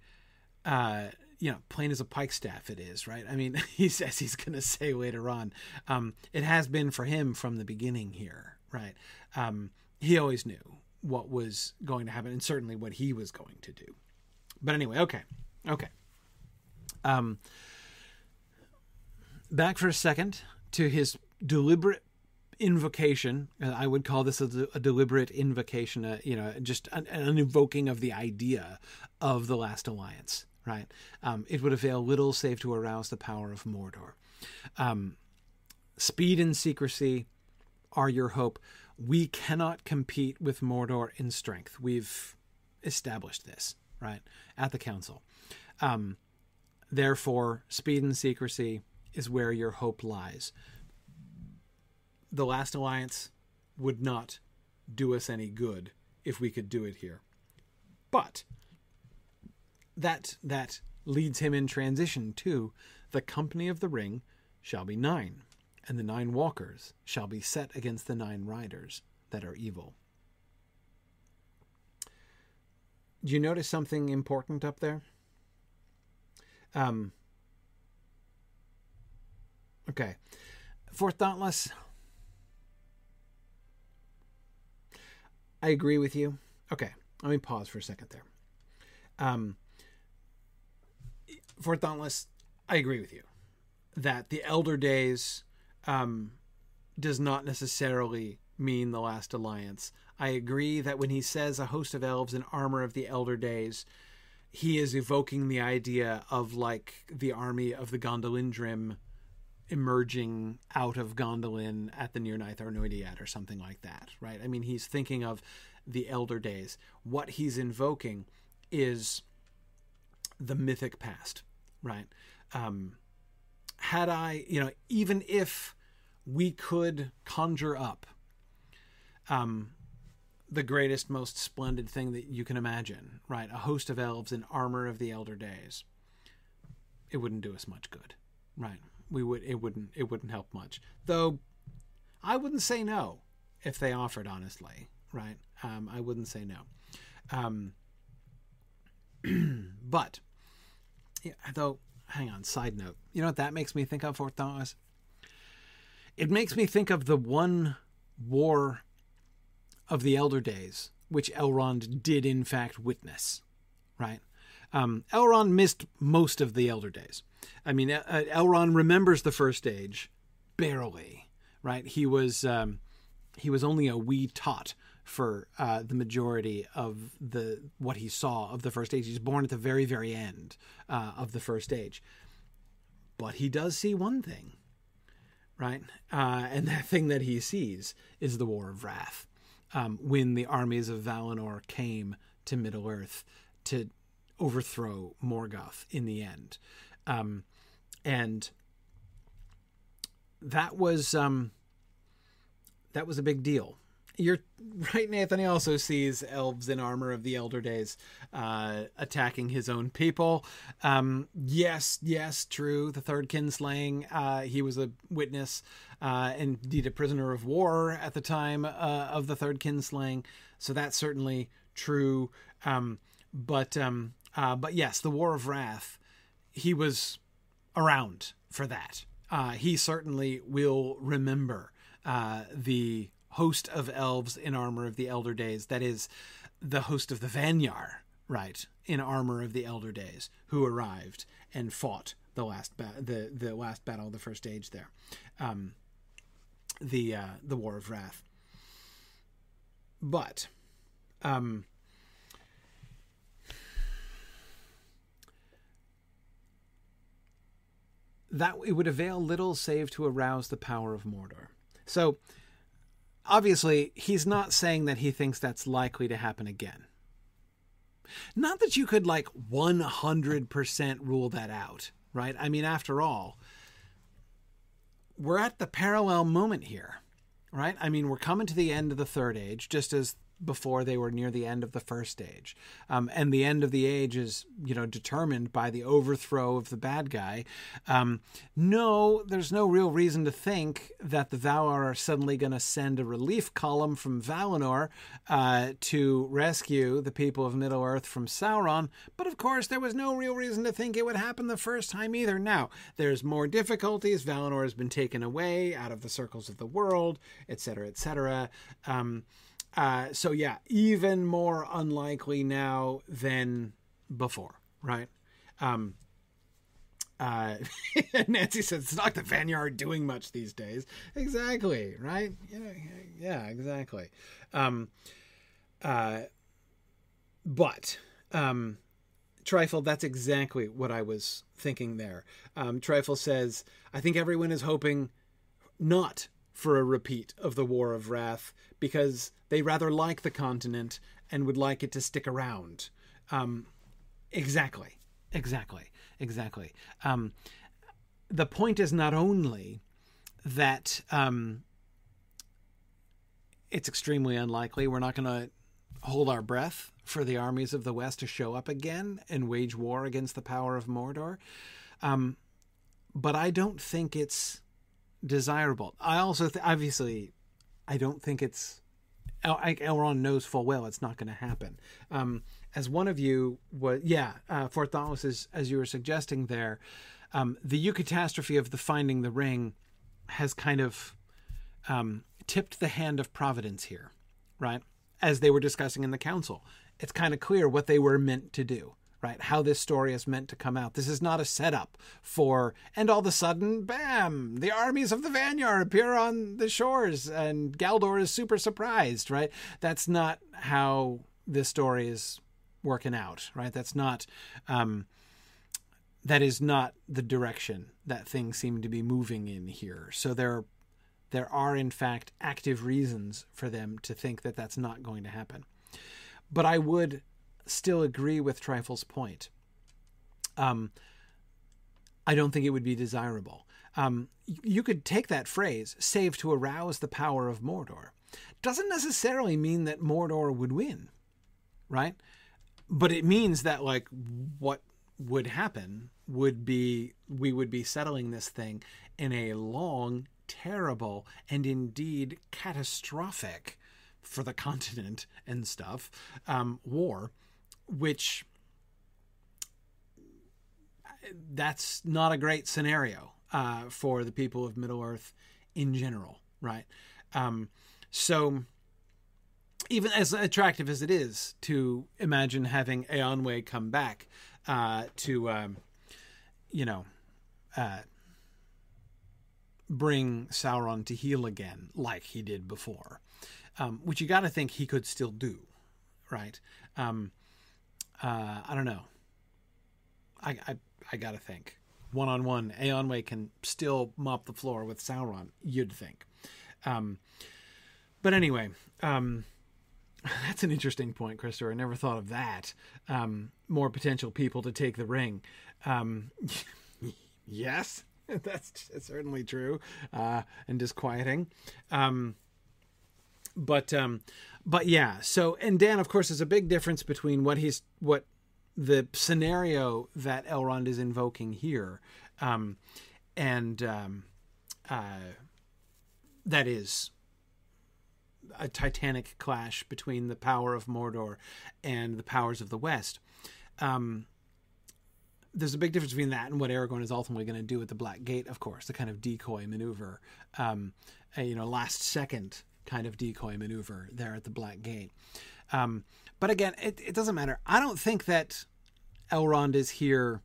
Uh, you know, plain as a pike staff it is, right? I mean, he says he's going to say later on, um, it has been for him from the beginning here, right? Um, he always knew what was going to happen and certainly what he was going to do. But anyway, okay. Okay. Um, back for a second to his deliberate invocation. Uh, I would call this a, a deliberate invocation, uh, you know, just an, an, invoking of the idea of the last alliance, right? Um, it would avail little save to arouse the power of Mordor. Um, speed and secrecy are your hope. We cannot compete with Mordor in strength. We've established this, right, at the council. Um, therefore, speed and secrecy is where your hope lies the last alliance would not do us any good if we could do it here. But that that leads him in transition to the company of the ring shall be nine, and the nine walkers shall be set against the nine riders that are evil. Do you notice something important up there? Um, okay. For Dauntless, I agree with you. Okay, let me pause for a second there. Um, for Dauntless, I agree with you that the Elder Days um, does not necessarily mean the last alliance. I agree that when he says a host of elves in armor of the Elder Days, he is evoking the idea of like the army of the Gondolindrim emerging out of Gondolin at the Nirnaeth Arnoediad or something like that, right? I mean, he's thinking of the Elder Days. What he's invoking is the mythic past, right? Um, had I, you know, even if we could conjure up um, the greatest, most splendid thing that you can imagine, right? A host of elves in armor of the elder days. It wouldn't do us much good, right? We would it wouldn't it wouldn't help much. Though I wouldn't say no if they offered honestly, right? Um, I wouldn't say no. Um, but yeah, though hang on, side note. You know what that makes me think of, Fort Thomas? It makes me think of the one war of the elder days, which Elrond did in fact witness, right? Um, Elrond missed most of the elder days. I mean, uh, Elrond remembers the first age barely, right? He was um, he was only a wee tot for uh, the majority of the what he saw of the first age. He's born at the very very end uh, of the first age, but he does see one thing, right? Uh, and that thing that he sees is the War of Wrath um, when the armies of Valinor came to Middle Earth to overthrow Morgoth in the end. Um, and that was um, that was a big deal you're right, Nathan. Also sees elves in armor of the elder days uh, attacking his own people. Um, yes, yes, true. The third kinslaying. Uh, he was a witness, uh, indeed a prisoner of war at the time uh, of the third kinslaying. So that's certainly true. Um, but um, uh, but yes, the War of Wrath. He was around for that. Uh, he certainly will remember the host of elves in armor of the elder days. That is, the host of the Vanyar, right, in armor of the elder days, who arrived and fought the last ba- the the last battle of the first age there, um, the uh, the War of Wrath. But, um, that it would avail little save to arouse the power of Mordor. So obviously, he's not saying that he thinks that's likely to happen again. Not that you could like 100% rule that out, right? I mean, after all, we're at the parallel moment here, right? I mean, we're coming to the end of the third age, just as before they were near the end of the first age. Um, and the end of the age is, you know, determined by the overthrow of the bad guy. Um, no, there's no real reason to think that the Valar are suddenly going to send a relief column from Valinor uh, to rescue the people of Middle Earth from Sauron. But of course, there was no real reason to think it would happen the first time either. Now, there's more difficulties. Valinor has been taken away out of the circles of the world, etc., etc. Um, uh, so yeah, even more unlikely now than before, right? Um, uh, Nancy says it's not the Vanyar doing much these days. Exactly, right? Yeah, yeah, exactly. Um, uh, but um, Trifle, that's exactly what I was thinking there. Um, Trifle says, I think everyone is hoping not for a repeat of the War of Wrath because they rather like the continent and would like it to stick around. Um, exactly, exactly, exactly. Um, the point is not only that um, it's extremely unlikely we're not going to hold our breath for the armies of the West to show up again and wage war against the power of Mordor. Um, but I don't think it's desirable. I also th- obviously I don't think it's El- Elrond knows full well it's not going to happen. Um, as one of you was, yeah, uh, Fort Thoughtless, as, as you were suggesting there, um, the eucatastrophe of the Finding the Ring has kind of um, tipped the hand of Providence here, right? As they were discussing in the council, it's kind of clear what they were meant to do right? How this story is meant to come out. This is not a setup for, and all of a sudden, bam, the armies of the Vanyar appear on the shores and Galdor is super surprised, right? That's not how this story is working out, right? That's not, um, that is not the direction that things seem to be moving in here. So there, there are in fact active reasons for them to think that that's not going to happen. But I would still agree with Trifle's point. Um, I don't think it would be desirable. Um, you could take that phrase, save to arouse the power of Mordor, doesn't necessarily mean that Mordor would win, right? But it means that like what would happen would be we would be settling this thing in a long, terrible, and indeed catastrophic for the continent and stuff um, war, which that's not a great scenario uh, for the people of Middle Earth in general, right? Um, so, even as attractive as it is to imagine having Eonwe come back uh, to, um, you know, uh, bring Sauron to heel again, like he did before, um, which you got to think he could still do, right? Um, uh, I don't know. I, I I gotta think. One on one, Eonwe can still mop the floor with Sauron. You'd think. Um, but anyway, um, that's an interesting point, Christopher. I never thought of that. Um, more potential people to take the ring. Um, yes, that's, certainly true uh, and disquieting. Um, but um, but yeah. So and Dan, of course, there's a big difference between what he's what the scenario that Elrond is invoking here, um, and um, uh, that is a titanic clash between the power of Mordor and the powers of the West. Um, there's a big difference between that and what Aragorn is ultimately going to do with the Black Gate, of course, the kind of decoy maneuver, um, a, you know, last second kind of decoy maneuver there at the Black Gate. Um, but again, it, it doesn't matter. I don't think that Elrond is here.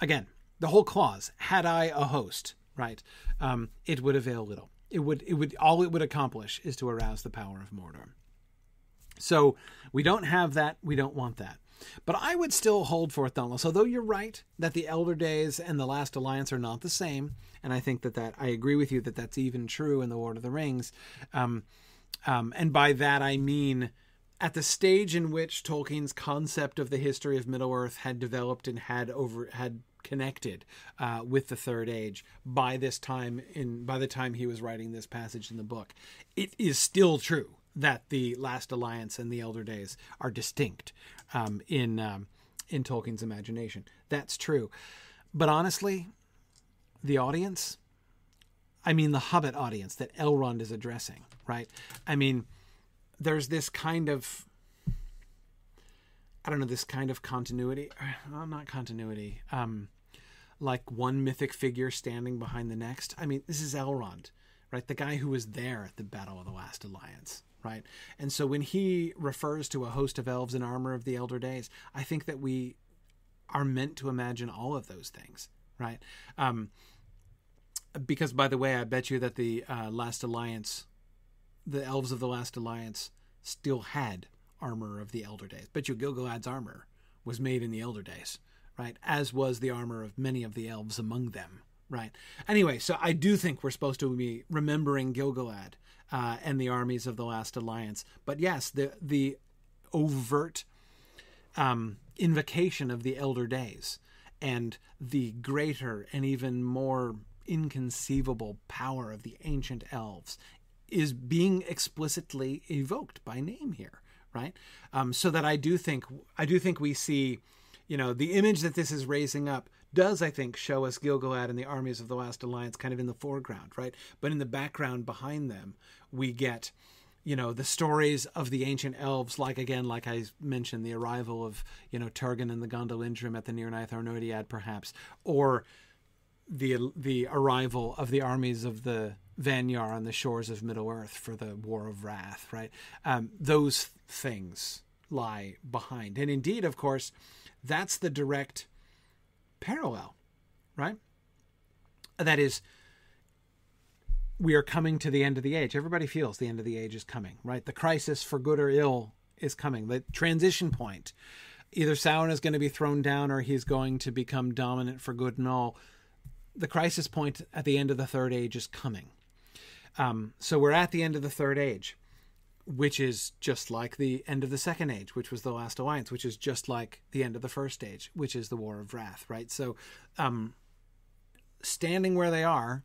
Again, the whole clause, had I a host, right, um, it would avail little. It would, it would, all it would accomplish is to arouse the power of Mordor. So we don't have that. We don't want that. But I would still hold forth Dauntless. Although you're right that the Elder Days and the Last Alliance are not the same, and I think that that I agree with you that that's even true in the Lord of the Rings. Um, um, and by that I mean at the stage in which Tolkien's concept of the history of Middle Earth had developed and had over had connected uh, with the Third Age by this time in by the time he was writing this passage in the book, it is still true that the Last Alliance and the Elder Days are distinct um, in um, in Tolkien's imagination. That's true, but honestly, the audience, I mean the Hobbit audience that Elrond is addressing, right? I mean there's this kind of I don't know this kind of continuity, well, not continuity, um, like one mythic figure standing behind the next. I mean, this is Elrond, right? The guy who was there at the Battle of the Last Alliance, right? And so when he refers to a host of elves in armor of the Elder Days, I think that we are meant to imagine all of those things, right? Um, because, by the way, I bet you that the uh, Last Alliance the elves of the Last Alliance still had armor of the Elder Days. But your Gil-galad's armor was made in the Elder Days, right? As was the armor of many of the elves among them, right? Anyway, so I do think we're supposed to be remembering Gil-galad uh, and the armies of the Last Alliance. But yes, the the overt um, invocation of the Elder Days and the greater and even more inconceivable power of the ancient elves is being explicitly evoked by name here, right? Um, so that I do think I do think we see, you know, the image that this is raising up does I think show us Gil-galad and the armies of the Last Alliance kind of in the foreground, right? But in the background behind them, we get you know the stories of the ancient elves like again like i mentioned the arrival of you know turgon and the gondolindrim at the Nirnaeth Arnoediad perhaps or the the arrival of the armies of the Vanyar on the shores of Middle Earth for the War of Wrath, right? Um, those things lie behind. And indeed, of course, that's the direct parallel, right? That is, we are coming to the end of the age. Everybody feels the end of the age is coming, right? The crisis for good or ill is coming. The transition point. Either Sauron is going to be thrown down or he's going to become dominant for good and all. The crisis point at the end of the third age is coming. Um, so we're at the end of the third age, which is just like the end of the second age, which was the last alliance, which is just like the end of the first age, which is the war of wrath, right? So, um, standing where they are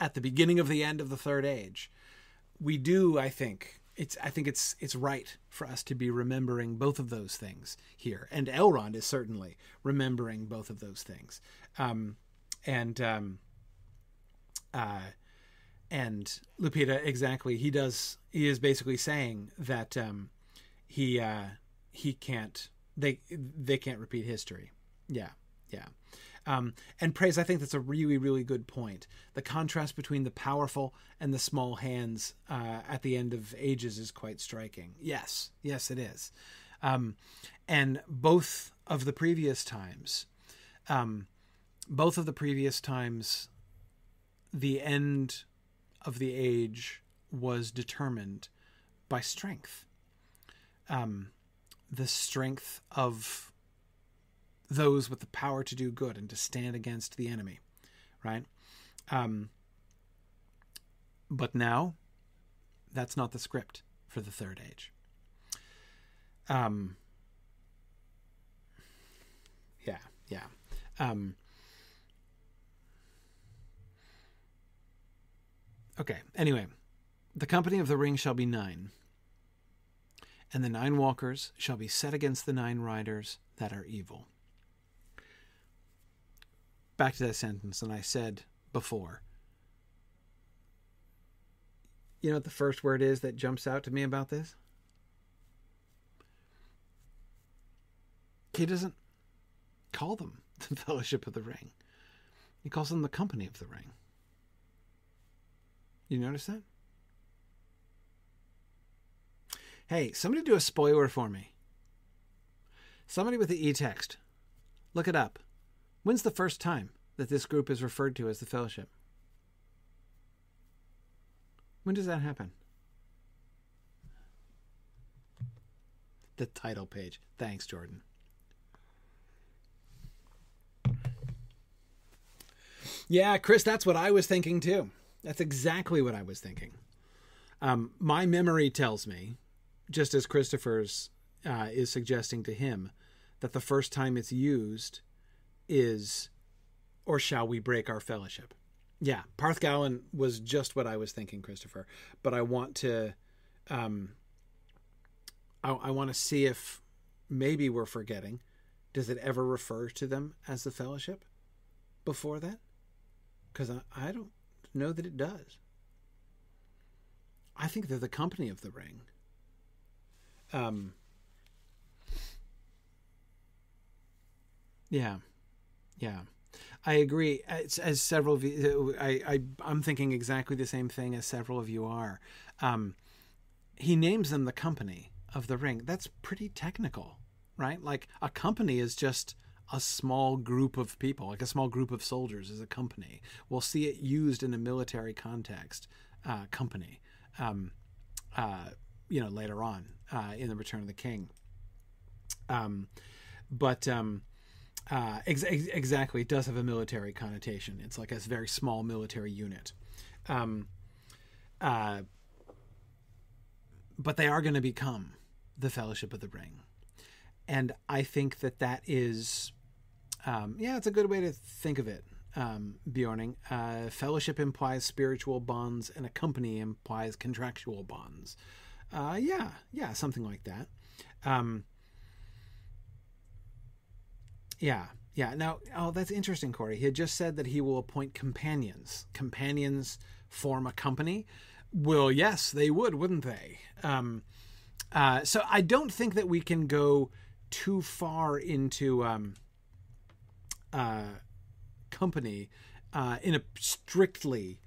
at the beginning of the end of the third age, we do, I think, it's I think it's it's right for us to be remembering both of those things here, and Elrond is certainly remembering both of those things, um, and um, uh, and Lupita exactly he does he is basically saying that um, he uh, he can't they they can't repeat history, yeah yeah. Um, and praise, I think that's a really, really good point. The contrast between the powerful and the small hands uh, at the end of ages is quite striking. Yes, yes, it is. Um, and both of the previous times, um, both of the previous times, the end of the age was determined by strength. Um, the strength of those with the power to do good and to stand against the enemy, right? Um, but now, that's not the script for the third age. Um, yeah, yeah. Um, okay, anyway, the company of the ring shall be nine, and the nine walkers shall be set against the nine riders that are evil back to that sentence, and I said before. You know what the first word is that jumps out to me about this? He doesn't call them the Fellowship of the Ring. He calls them the Company of the Ring. You notice that? Hey, somebody do a spoiler for me. Somebody with the e text. Look it up. When's the first time that this group is referred to as the Fellowship? When does that happen? The title page. Thanks, Jordan. Yeah, Chris, that's what I was thinking too. That's exactly what I was thinking. Um, my memory tells me, just as Christopher's uh, is suggesting to him, that the first time it's used is or shall we break our fellowship? Yeah, Parth Galen was just what I was thinking, Christopher. But I want to, um, I, I want to see if maybe we're forgetting. Does it ever refer to them as the fellowship before that? Because I, I don't know that it does. I think they're the company of the ring. Um, yeah. Yeah. I agree. As, as, several of you, I, I, I'm thinking exactly the same thing as several of you are. Um, he names them the company of the ring. That's pretty technical, right? Like a company is just a small group of people, like a small group of soldiers is a company. We'll see it used in a military context, uh, company, um, uh, you know, later on uh, in the Return of the King. Um, but um, uh, ex- ex- exactly, it does have a military connotation. It's like a very small military unit. Um, uh, but they are going to become the Fellowship of the Ring. And I think that that is, um, yeah, it's a good way to think of it, um, Bjorning. Uh, fellowship implies spiritual bonds, and a company implies contractual bonds. Uh, yeah, yeah, something like that. Um, yeah, yeah. Now, oh, that's interesting, Corey. He had just said that he will appoint companions. Companions form a company. Well, yes, they would, wouldn't they? Um, uh, so I don't think that we can go too far into um, uh, company uh, in a strictly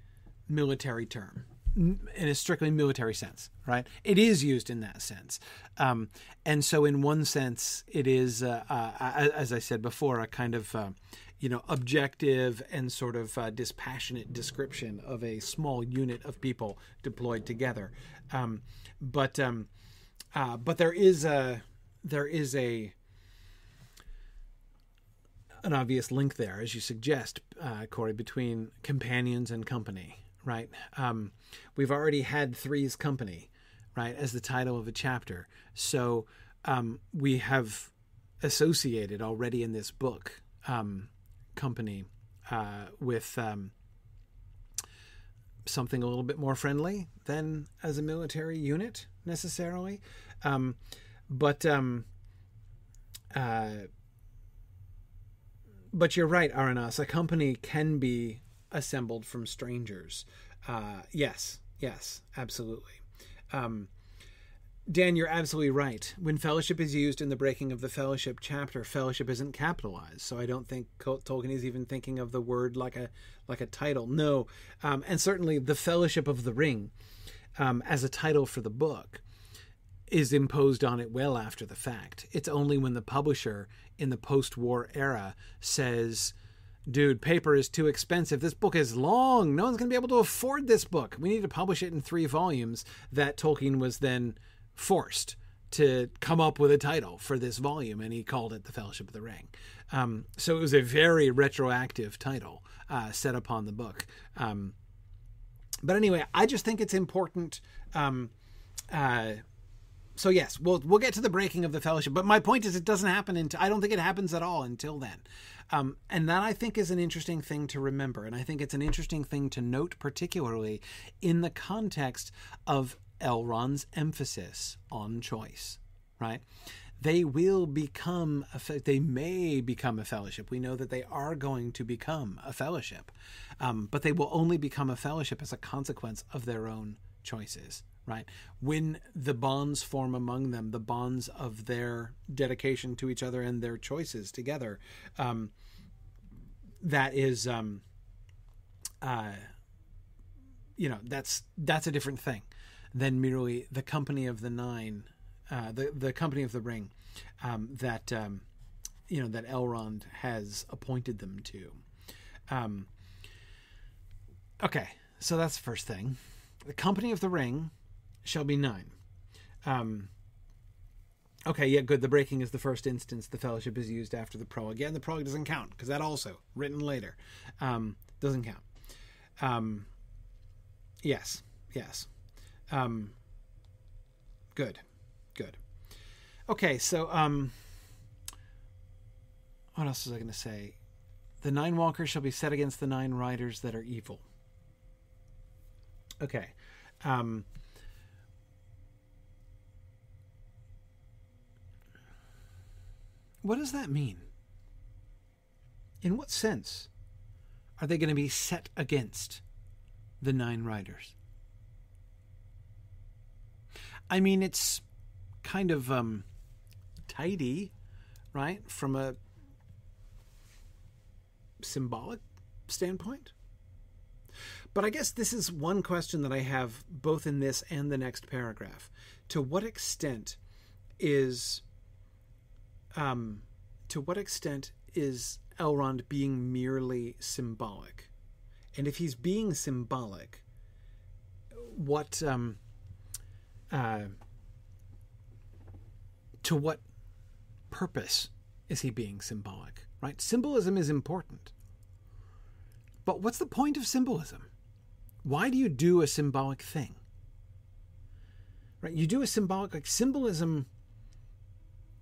military term in a strictly military sense, right? It is used in that sense. Um, and so, in one sense, it is, uh, uh, as I said before, a kind of, uh, you know, objective and sort of uh, dispassionate description of a small unit of people deployed together. Um, but, um, uh, but there is a, there is a, an obvious link there, as you suggest, uh, Corey, between companions and company right? Um, we've already had Three's Company, right, as the title of a chapter. So um, we have associated already in this book um, company uh, with um, something a little bit more friendly than as a military unit necessarily. Um, but um, uh, but you're right, Aranas. A company can be assembled from strangers. Uh, yes, yes, absolutely. Um, Dan, you're absolutely right. When fellowship is used in the breaking of the fellowship chapter, fellowship isn't capitalized. So I don't think Tolkien is even thinking of the word like a like a title. No, um, and certainly the fellowship of the ring um, as a title for the book is imposed on it well after the fact. It's only when the publisher in the post-war era says dude, paper is too expensive. This book is long. No one's going to be able to afford this book. We need to publish it in three volumes. That Tolkien was then forced to come up with a title for this volume, and he called it The Fellowship of the Ring. Um, so it was a very retroactive title uh, set upon the book. Um, but anyway, I just think it's important. Um, uh, so yes, we'll we'll get to the breaking of the fellowship. But my point is, it doesn't happen until I don't think it happens at all until then. Um, and that I think is an interesting thing to remember. And I think it's an interesting thing to note, particularly in the context of Elrond's emphasis on choice, right? They will become, a, they may become a fellowship. We know that they are going to become a fellowship, um, but they will only become a fellowship as a consequence of their own choices, right? When the bonds form among them, the bonds of their dedication to each other and their choices together, um, that is, um, uh, you know, that's that's a different thing than merely the company of the nine, uh, the the company of the ring, um, that um, you know that Elrond has appointed them to. Um, okay, so that's the first thing. The company of the ring shall be nine. Um, okay, yeah, good. The breaking is the first instance. The fellowship is used after the prologue. Again, the prologue doesn't count because that also written later um, doesn't count. Um, yes, yes. Um, good, good. Okay, so um, what else was I going to say? The nine walkers shall be set against the nine riders that are evil. Okay. Um, what does that mean? In what sense are they going to be set against the nine riders? I mean, it's kind of um, tidy, right? From a symbolic standpoint. But I guess this is one question that I have both in this and the next paragraph. To what extent is um, to what extent is Elrond being merely symbolic? And if he's being symbolic, what um, uh, to what purpose is he being symbolic? Right? Symbolism is important. But what's the point of symbolism? Why do you do a symbolic thing? Right? You do a symbolic like symbolism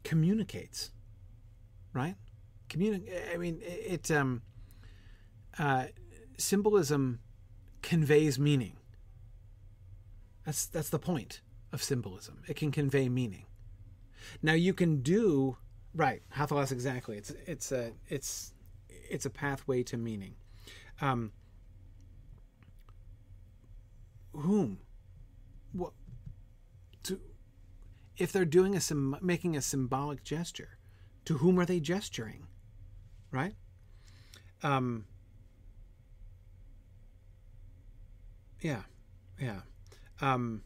communicates. Right? Communicate I mean it, it um uh symbolism conveys meaning. That's that's the point of symbolism. It can convey meaning. Now you can do right, Hathalas exactly. It's it's a it's it's a pathway to meaning. Um, whom? What? If they're doing a making a symbolic gesture, to whom are they gesturing? Right? Um, yeah, yeah. Um,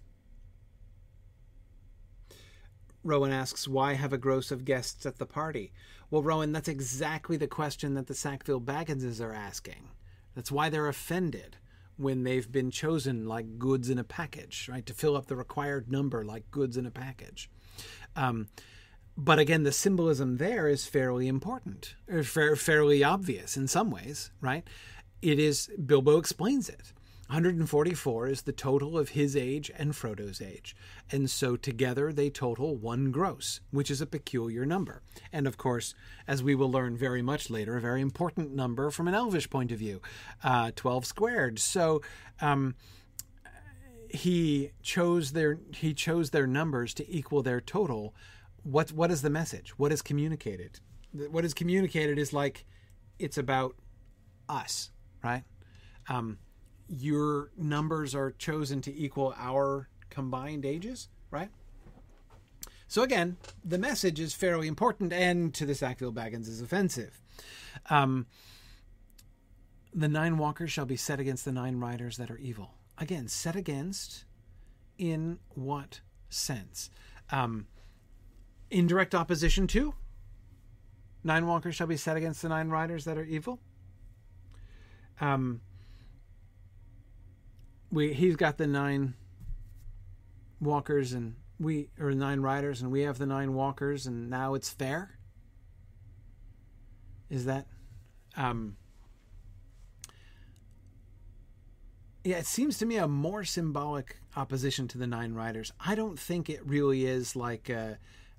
Rowan asks, why have a gross of guests at the party? Well, Rowan, that's exactly the question that the Sackville Bagginses are asking. That's why they're offended when they've been chosen like goods in a package, right? To fill up the required number like goods in a package. Um, but again, the symbolism there is fairly important, or fairly obvious in some ways, right? It is, Bilbo explains it. 144 is the total of his age and Frodo's age. And so together they total one gross, which is a peculiar number. And of course, as we will learn very much later, a very important number from an elvish point of view uh, 12 squared. So. Um, he chose their he chose their numbers to equal their total. What what is the message? What is communicated? What is communicated is like it's about us, right? Um, your numbers are chosen to equal our combined ages, right? So again, the message is fairly important, and to the Sackville Baggins is offensive. Um, the nine walkers shall be set against the nine riders that are evil. Again, set against in what sense? Um, indirect opposition to nine walkers shall be set against the nine riders that are evil. Um, we he's got the nine walkers and we or nine riders and we have the nine walkers and now it's fair? Is that um yeah it seems to me a more symbolic opposition to the nine riders. I don't think it really is like uh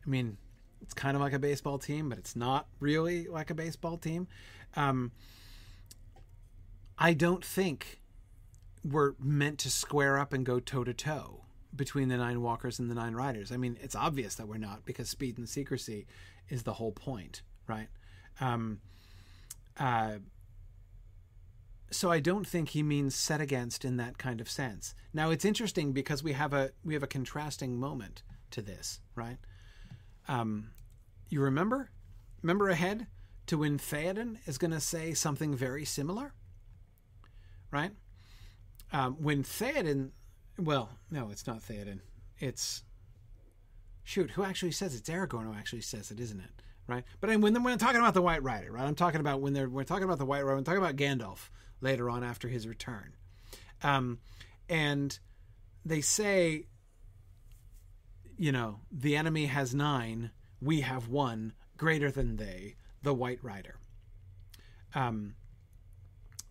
i mean it's kind of like a baseball team but it's not really like a baseball team. Um i don't think we're meant to square up and go toe to toe between the nine walkers and the nine riders. I mean, it's obvious that we're not because speed and secrecy is the whole point, right? Um, uh, so I don't think he means set against in that kind of sense. Now it's interesting because we have a we have a contrasting moment to this, right? Um, you remember, remember ahead to when Theoden is going to say something very similar, right? Um, when Theoden, well, no, it's not Theoden. It's shoot, who actually says it? it's Aragorn who actually says it, isn't it? Right? But when when I'm talking about the White Rider, right? I'm talking about when they're we're talking about the White Rider. I'm talking about Gandalf later on after his return, um, and they say, you know, the enemy has nine, we have one greater than they, the White Rider. Um,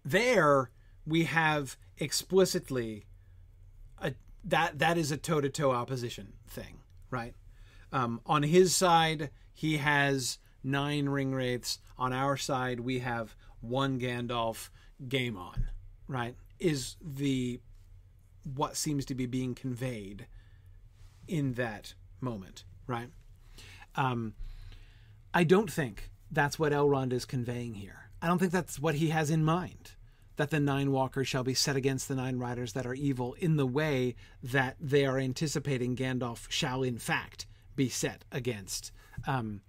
there we have explicitly a, that that is a toe to toe opposition thing, right? Um, on his side, he has nine ring wraiths. On our side, we have one Gandalf. Game on, right? Is the what seems to be being conveyed in that moment, right? Um, I don't think that's what Elrond is conveying here. I don't think that's what he has in mind that the nine walkers shall be set against the nine riders that are evil in the way that they are anticipating Gandalf shall in fact be set against um,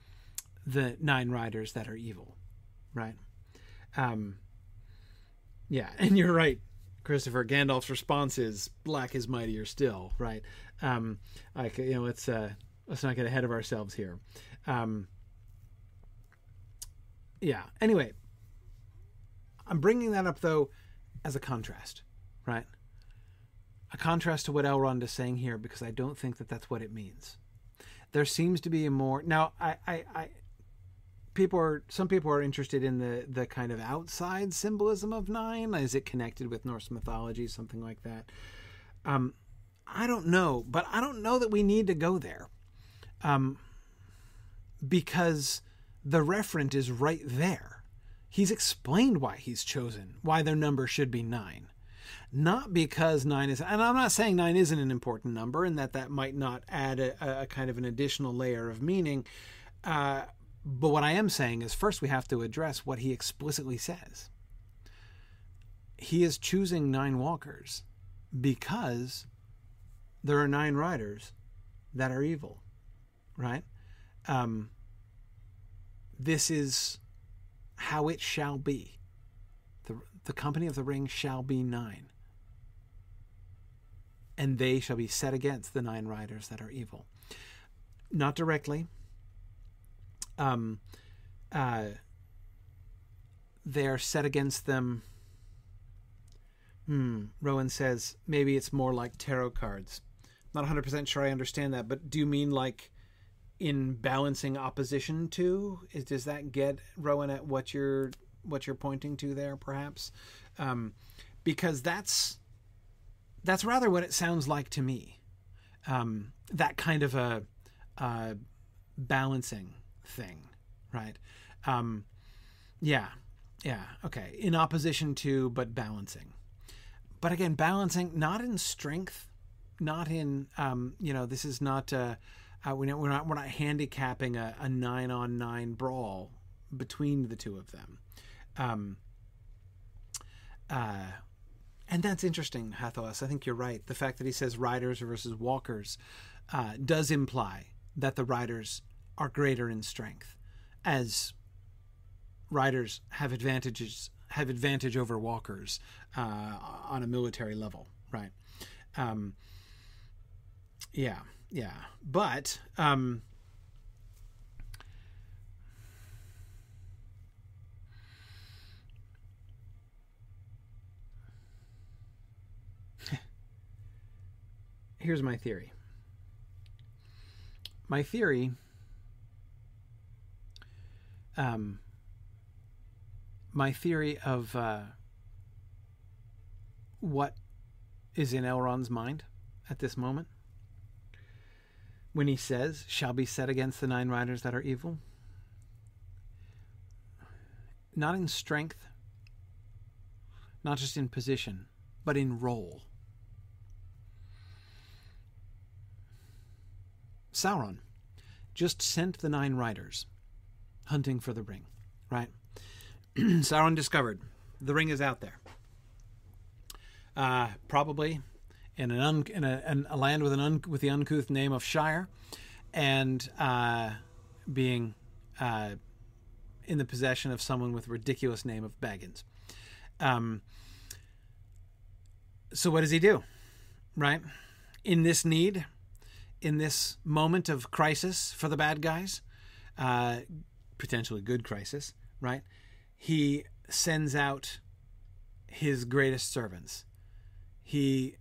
the nine riders that are evil, right? Um, yeah, and you're right, Christopher. Gandalf's response is "Black is mightier still," right? Um, like you know, let's uh, let's not get ahead of ourselves here. Um, yeah. Anyway, I'm bringing that up though as a contrast, right? A contrast to what Elrond is saying here because I don't think that that's what it means. There seems to be a more now. I, I, I people are some people are interested in the the kind of outside symbolism of nine. Is it connected with Norse mythology, something like that? Um, I don't know, but I don't know that we need to go there, um, because the referent is right there he's explained why he's chosen, why their number should be nine. Not because nine is, and I'm not saying nine isn't an important number and that that might not add a, a kind of an additional layer of meaning. Uh, but what I am saying is first we have to address what he explicitly says. He is choosing nine walkers because there are nine riders that are evil, right? Um, this is how it shall be. The, the company of the ring shall be nine. And they shall be set against the nine riders that are evil. Not directly. Um, uh, they are set against them. Hmm. Rowan says maybe it's more like tarot cards. Not 100% sure I understand that, but do you mean like in balancing opposition to is does that get Rowan at what you're what you're pointing to there perhaps um, because that's that's rather what it sounds like to me. Um, that kind of a, a balancing thing, right? Um, yeah, yeah, okay. In opposition to, but balancing. But again, balancing not in strength, not in um, you know this is not uh, uh, we we're not we're not handicapping a, a nine on nine brawl between the two of them. Um, uh, and that's interesting, Hathalas. I think you're right. The fact that he says riders versus walkers uh, does imply that the riders are greater in strength, as riders have advantages have advantage over walkers uh, on a military level, right? Um, yeah, yeah, but um, here's my theory. My theory um, my theory of uh, what is in Elrond's mind at this moment when he says, shall be set against the nine riders that are evil? Not in strength, not just in position, but in role. Sauron just sent the nine riders hunting for the ring, right? Sauron discovered the ring is out there. Uh, probably in an un, in a, in a land with an un, with the uncouth name of Shire, and uh, being uh, in the possession of someone with a ridiculous name of Baggins. Um, so what does he do? Right in this need, in this moment of crisis for the bad guys, uh, potentially good crisis, right? He sends out his greatest servants. He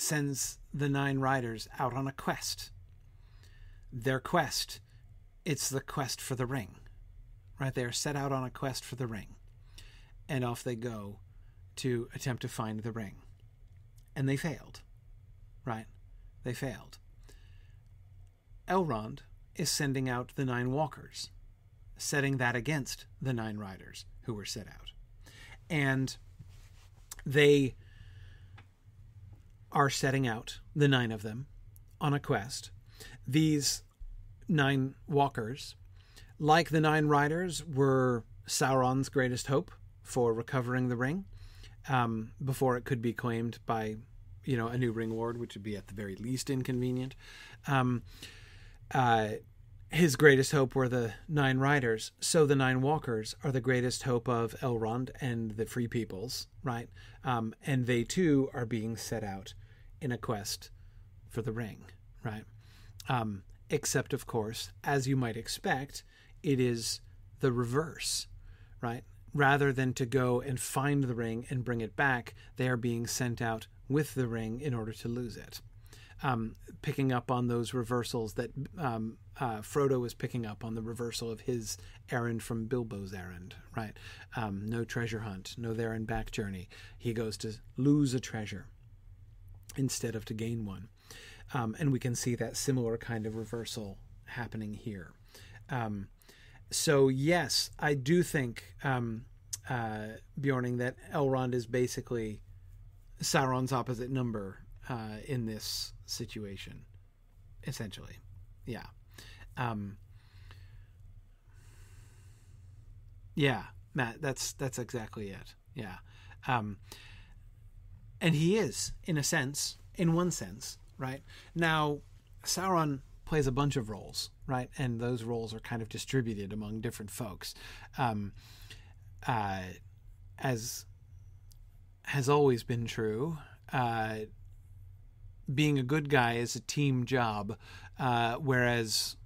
sends the nine riders out on a quest. Their quest, it's the quest for the ring, right? They are set out on a quest for the ring, and off they go to attempt to find the ring. And they failed, right? They failed. Elrond is sending out the nine walkers setting that against the nine riders who were set out. And they are setting out, the nine of them, on a quest. These nine walkers, like the nine riders, were Sauron's greatest hope for recovering the ring um, before it could be claimed by, you know, a new ring which would be at the very least inconvenient. Um, uh, his greatest hope were the nine riders, so the nine walkers are the greatest hope of Elrond and the free peoples, right? Um, and they too are being set out in a quest for the ring, right? Um, except, of course, as you might expect, it is the reverse, right? Rather than to go and find the ring and bring it back, they are being sent out with the ring in order to lose it um, picking up on those reversals that um, uh, Frodo was picking up on the reversal of his errand from Bilbo's errand, right? Um, no treasure hunt, no there and back journey. He goes to lose a treasure instead of to gain one. Um, and we can see that similar kind of reversal happening here. Um, so, yes, I do think, um, uh, Bjorning, that Elrond is basically Sauron's opposite number uh, in this situation, essentially. Yeah. Um, yeah, Matt, that's that's exactly it. Yeah. Um, and he is, in a sense, in one sense, right? Now, Sauron plays a bunch of roles, right? And those roles are kind of distributed among different folks. Um, uh, as has always been true, uh, being a good guy is a team job, uh, whereas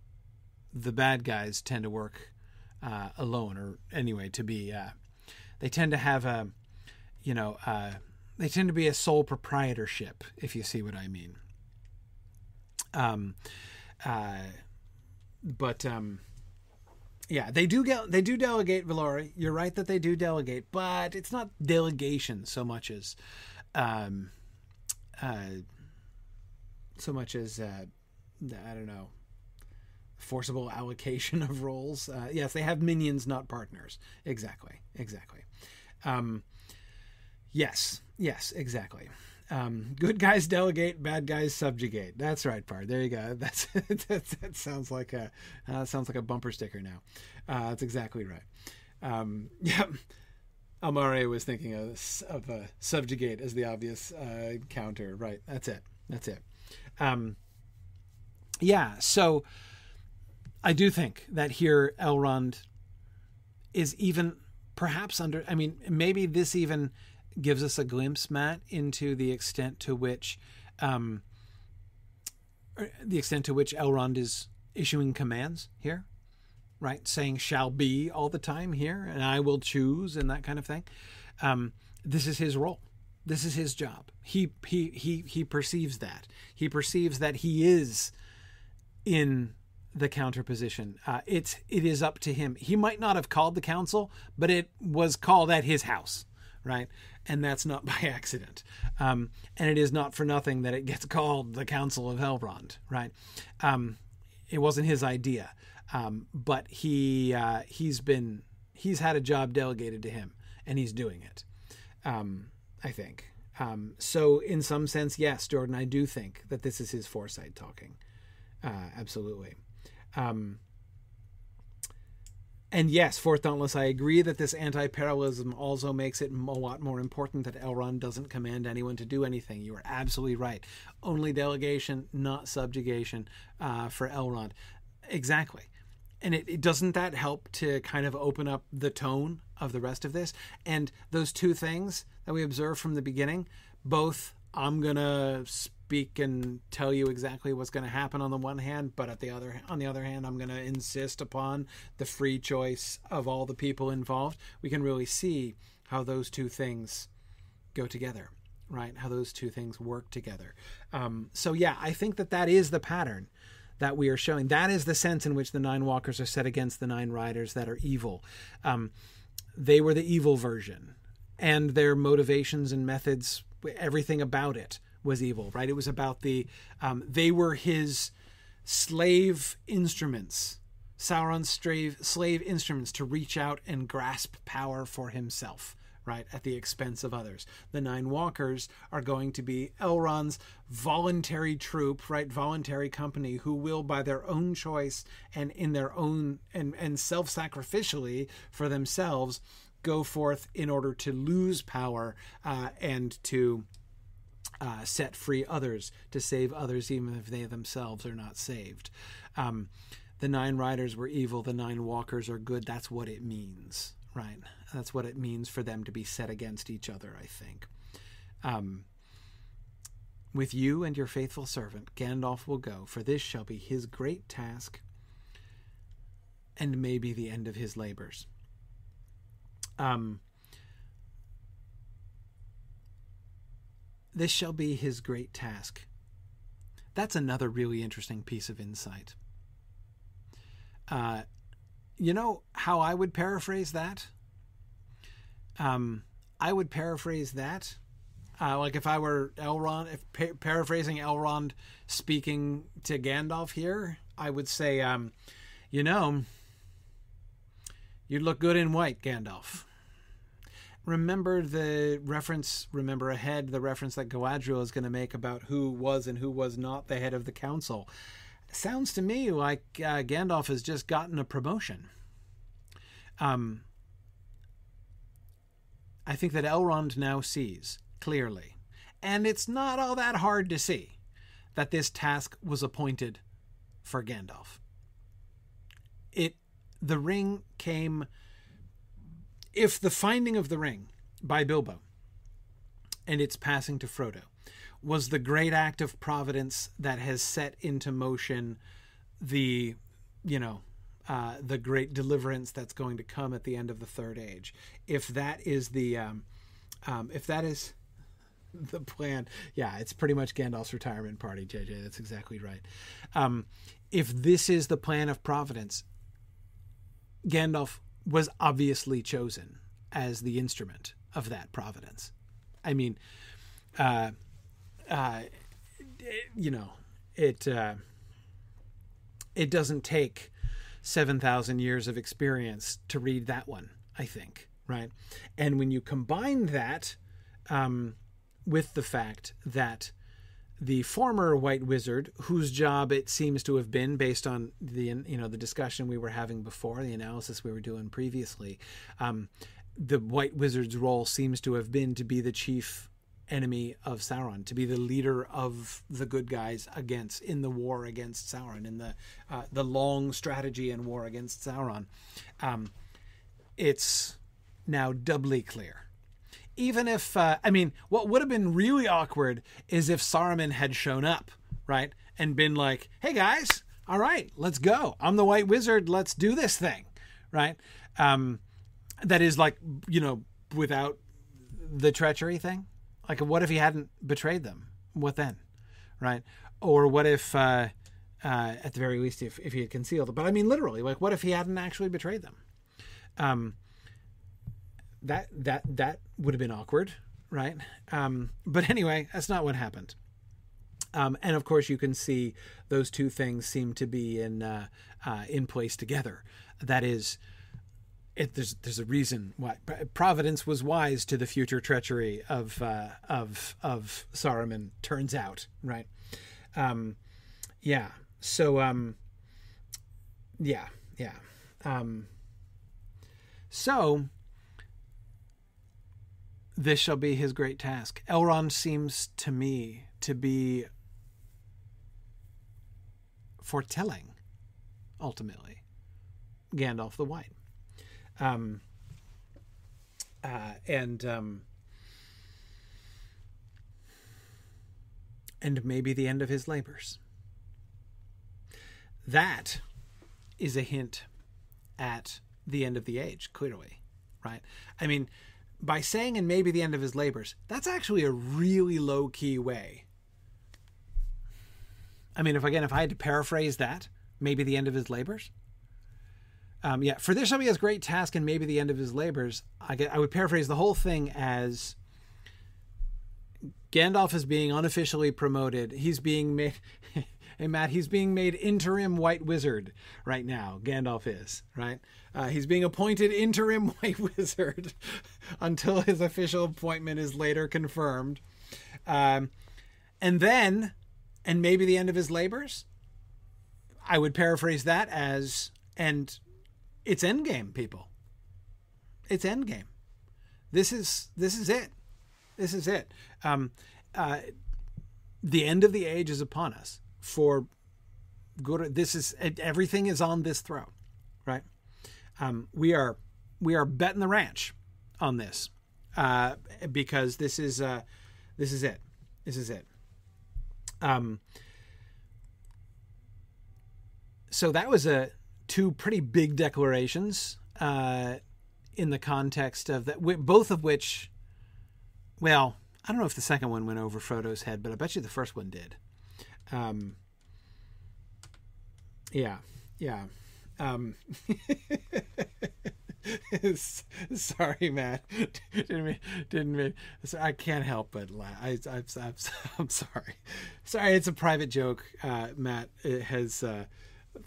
the bad guys tend to work uh, alone, or anyway, to be. Uh, they tend to have a, you know, uh, they tend to be a sole proprietorship, if you see what I mean. Um, uh, but um, yeah, they do get they do delegate, Valori. You're right that they do delegate, but it's not delegation so much as um, uh, so much as uh, I don't know forcible allocation of roles. Uh, yes, they have minions, not partners. Exactly, exactly. Um, yes, yes, exactly. Um, good guys delegate, bad guys subjugate. That's right, part. There you go. That's, that's that sounds like a uh, sounds like a bumper sticker now. Uh, that's exactly right. Um, yep. Amare was thinking of, of uh, subjugate as the obvious uh, counter. Right. That's it. That's it. Um, yeah. So I do think that here Elrond is even perhaps under. I mean, maybe this even gives us a glimpse, Matt, into the extent to which, um, er, the extent to which Elrond is issuing commands here, right? Saying "shall be" all the time here, and "I will choose" and that kind of thing. Um, this is his role. This is his job. He he he he perceives that. He perceives that he is in the counter position. Uh, it's it is up to him. He might not have called the council, but it was called at his house, right? And that's not by accident. Um, and it is not for nothing that it gets called the Council of Elrond, right? Um, it wasn't his idea, um, but he uh, he's been he's had a job delegated to him, and he's doing it. Um, I think. Um, so, in some sense, yes, Jordan, I do think that this is his foresight talking. Uh, absolutely. Um, and yes, Fourth Dauntless, I agree that this anti parallelism also makes it a lot more important that Elrond doesn't command anyone to do anything. You are absolutely right. Only delegation, not subjugation uh, for Elrond. Exactly. And it, it, doesn't that help to kind of open up the tone of the rest of this? And those two things that we observe from the beginning, both I'm to speak and tell you exactly what's to happen on the one hand, but at the other on the other hand, I'm to insist upon the free choice of all the people involved. We can really see how those two things go together, right? How those two things work together. Um, so yeah, I think that that is the pattern that we are showing. That is the sense in which the nine walkers are set against the nine riders that are evil. Um, they were the evil version, and their motivations and methods, everything about it was evil, right? It was about the um, they were his slave instruments, Sauron's slave slave instruments to reach out and grasp power for himself. Right at the expense of others. The Nine Walkers are going to be Elrond's voluntary troop, right? Voluntary company who will, by their own choice and in their own and, and self sacrificially for themselves, go forth in order to lose power uh, and to uh, set free others, to save others, even if they themselves are not saved. Um, the nine riders were evil, the nine walkers are good. That's what it means, right? That's what it means for them to be set against each other, I think. Um, with you and your faithful servant, Gandalf will go, for this shall be his great task and may be the end of his labors. Um, This shall be his great task. That's another really interesting piece of insight. Uh, you know how I would paraphrase that? Um, I would paraphrase that. Uh, like if I were Elrond, if pa- paraphrasing Elrond speaking to Gandalf here, I would say, um, you know, you'd look good in white, Gandalf remember the reference, remember ahead the reference that Galadriel is going to make about who was and who was not the head of the council. Sounds to me like uh, Gandalf has just gotten a promotion. Um, I think that Elrond now sees clearly, and it's not all that hard to see, that this task was appointed for Gandalf. It, the ring came if the finding of the ring by Bilbo and its passing to Frodo was the great act of providence that has set into motion the, you know, uh, the great deliverance that's going to come at the end of the third age. If that is the, um, um, if that is the plan, yeah, it's pretty much Gandalf's retirement party, JJ. That's exactly right. Um, if this is the plan of providence, Gandalf was obviously chosen as the instrument of that providence. I mean, uh, uh, you know, it uh, it doesn't take seven thousand years of experience to read that one. I think right, and when you combine that um, with the fact that the former white wizard whose job it seems to have been based on the you know the discussion we were having before the analysis we were doing previously um, the white wizard's role seems to have been to be the chief enemy of Sauron, to be the leader of the good guys against in the war against Sauron, in the uh, the long strategy and war against Sauron. Um, it's now doubly clear. Even if uh, I mean, what would have been really awkward is if Saruman had shown up, right, and been like, "Hey guys, all right, let's go. I'm the White Wizard. Let's do this thing," right? Um, that is like you know without the treachery thing like, what if he hadn't betrayed them? What then? Right? Or what if, uh, uh, at the very least, if, if he had concealed it? But I mean, literally, like, what if he hadn't actually betrayed them? Um, that that that would have been awkward, right? Um, but anyway, that's not what happened. Um, and of course, you can see those two things seem to be in uh, uh, in place together. That is, it, there's there's a reason why Providence was wise to the future treachery of uh, of of Saruman. Turns out, right? Um, yeah. So, um, yeah, yeah. Um, so, this shall be his great task. Elrond seems to me to be foretelling, ultimately, Gandalf the White. Um, uh, and um, and maybe the end of his labors. That is a hint at the end of the age, clearly, right? I mean, by saying and maybe the end of his labors, that's actually a really low key way. I mean, if again, if I had to paraphrase that, maybe the end of his labors, um, yeah, for this shall be his great task and maybe the end of his labors. I, get, I would paraphrase the whole thing as Gandalf is being unofficially promoted. He's being made, hey Matt, he's being made interim White Wizard right now. Gandalf is right. Uh, he's being appointed interim White Wizard until his official appointment is later confirmed, um, and then, and maybe the end of his labors. I would paraphrase that as and it's endgame, people. It's endgame. This is this is it. This is it. Um, uh, the end of the age is upon us. For good, this is everything is on this throw, right? Um, we are we are betting the ranch on this uh, because this is uh, this is it. This is it. Um, so that was a two pretty big declarations uh, in the context of that, both of which, well, I don't know if the second one went over Frodo's head, but I bet you the first one did. Um, yeah, yeah. Um, sorry, Matt. didn't mean, didn't mean. I can't help but laugh. I, am sorry. Sorry, it's a private joke. Uh, Matt has. Uh,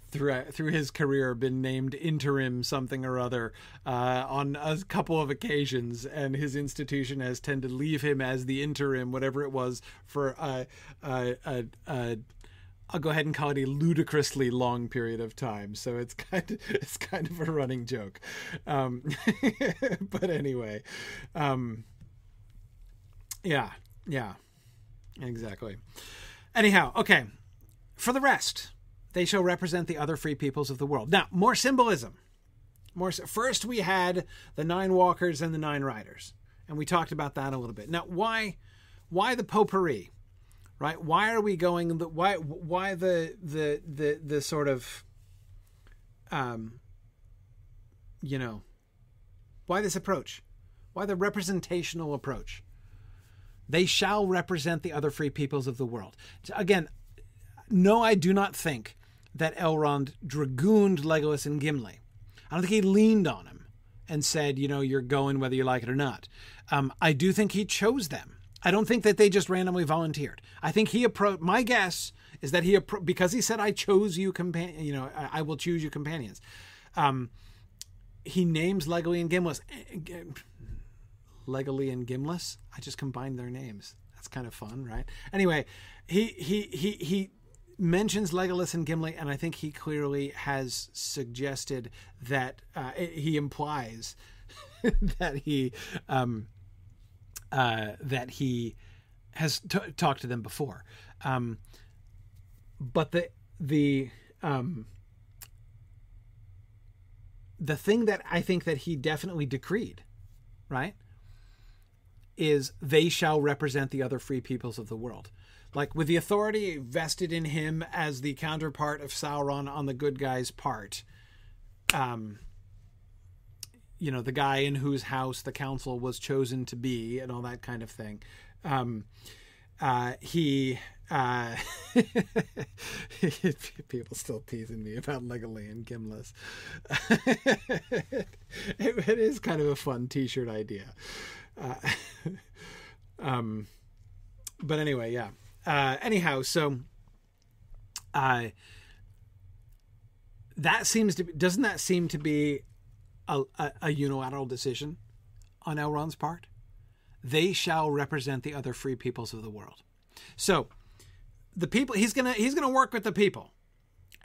through through his career been named interim something or other uh, on a couple of occasions, and his institution has tended to leave him as the interim, whatever it was, for a, a, a, a I'll go ahead and call it a ludicrously long period of time. So it's kind of it's kind of a running joke. Um, but anyway, um, yeah, yeah, exactly. Anyhow, okay. For the rest, they shall represent the other free peoples of the world. Now, more symbolism. More first we had the nine walkers and the nine riders, and we talked about that a little bit. Now, why why the potpourri? Right? Why are we going the why why the the the the sort of um you know why this approach? Why the representational approach? They shall represent the other free peoples of the world. Again, no, I do not think that Elrond dragooned Legolas and Gimli. I don't think he leaned on him and said, you know, you're going whether you like it or not. Um, I do think he chose them. I don't think that they just randomly volunteered. I think he approached. My guess is that he appro- because he said, "I chose you companion." You know, I, I, will choose you companions. Um, he names Legoly and Gimlis. Legoly and Gimlis. I just combined their names. That's kind of fun, right? Anyway, he he he he mentions Legolas and Gimli, and I think he clearly has suggested that uh, he implies that he um, uh, that he has t- talked to them before. Um, but the the um, the thing that I think that he definitely decreed, right, is they shall represent the other free peoples of the world. Like with the authority vested in him as the counterpart of Sauron on the good guy's part, um, you know, the guy in whose house the council was chosen to be and all that kind of thing. Um, uh, he uh, people still teasing me about Legolas and Gimlis. it, it is kind of a fun T-shirt idea. Uh, um, but anyway, yeah. Uh, anyhow, so uh, that seems to be, doesn't that seem to be a, a, a unilateral decision on Elrond's part? They shall represent the other free peoples of the world. So the people he's gonna he's gonna work with the people,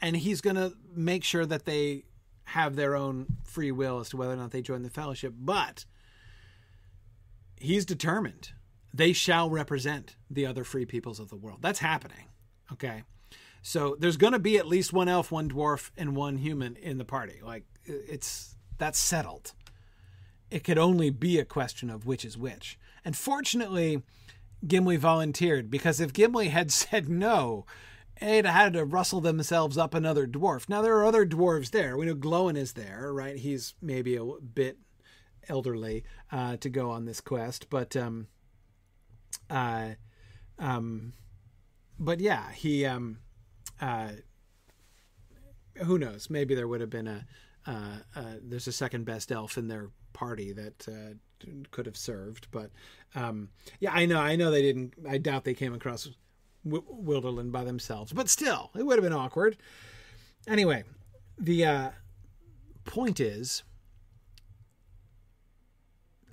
and he's gonna make sure that they have their own free will as to whether or not they join the fellowship. But he's determined they shall represent the other free peoples of the world. That's happening. Okay. So there's going to be at least one elf, one dwarf, and one human in the party. Like it's that's settled. It could only be a question of which is which. And fortunately, Gimli volunteered because if Gimli had said no, they'd had to rustle themselves up another dwarf. Now there are other dwarves there. We know Glóin is there, right? He's maybe a bit elderly uh, to go on this quest, but um, uh, um, but yeah, he um, uh, who knows? Maybe there would have been a uh, uh, there's a second best elf in their party that uh, could have served, but um, yeah, I know, I know they didn't. I doubt they came across w- Wilderland by themselves, but still, it would have been awkward. Anyway, the uh, point is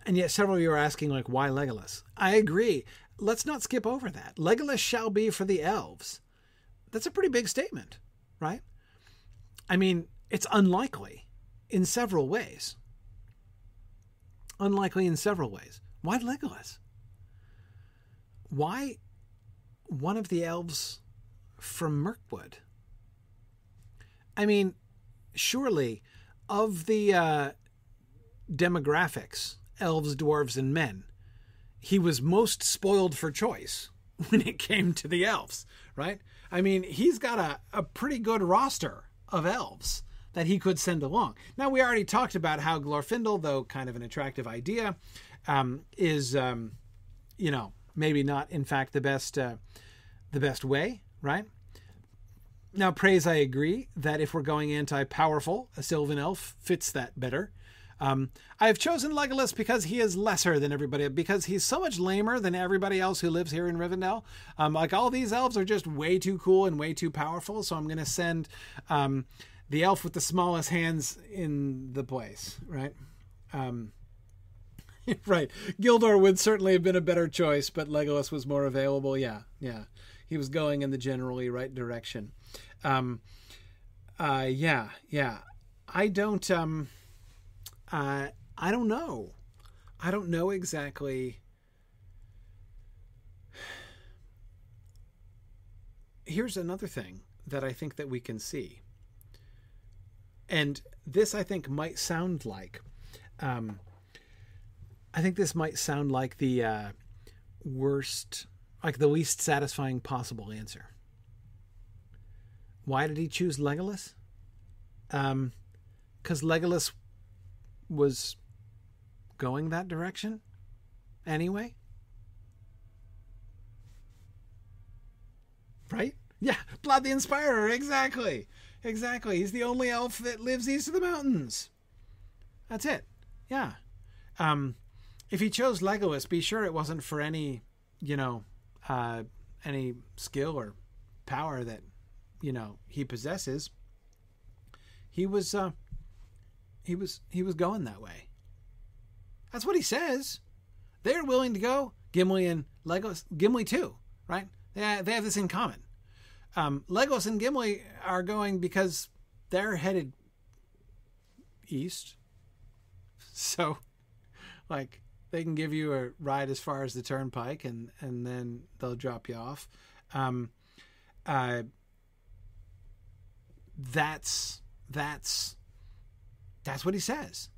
and yet, several of you are asking, like, why Legolas? I agree. Let's not skip over that. Legolas shall be for the elves. That's a pretty big statement, right? I mean, it's unlikely in several ways. Unlikely in several ways. Why Legolas? Why one of the elves from Mirkwood? I mean, surely of the uh, demographics elves, dwarves, and men. He was most spoiled for choice when it came to the elves, right? I mean, he's got a, a pretty good roster of elves that he could send along. Now, we already talked about how Glorfindel, though kind of an attractive idea, um, is, um, you know, maybe not in fact the best, uh, the best way, right? Now, praise, I agree that if we're going anti-powerful, a Sylvan elf fits that better. Um, I have chosen Legolas because he is lesser than everybody, because he's so much lamer than everybody else who lives here in Rivendell. Um, like all these elves are just way too cool and way too powerful, so I'm going to send um, the elf with the smallest hands in the place, right? Um, right. Gildor would certainly have been a better choice, but Legolas was more available. Yeah, yeah. He was going in the generally right direction. Um, uh, yeah, yeah. I don't. Um, uh, I don't know. I don't know exactly. Here's another thing that I think that we can see. And this, I think, might sound like. Um, I think this might sound like the uh, worst, like the least satisfying possible answer. Why did he choose Legolas? Um, because Legolas was going that direction anyway? Right? Yeah, Blood the Inspirer, exactly. Exactly. He's the only elf that lives east of the mountains. That's it. Yeah. Um, if he chose Legolas, be sure it wasn't for any you know, uh, any skill or power that, you know, he possesses, he was, uh, he was, he was going that way. That's what he says. They're willing to go. Gimli and Legos, Gimli too, right? They, they have this in common. Um, Legos and Gimli are going because they're headed east. So, like, they can give you a ride as far as the turnpike and, and then they'll drop you off. Um, uh, that's, that's, that's what he says.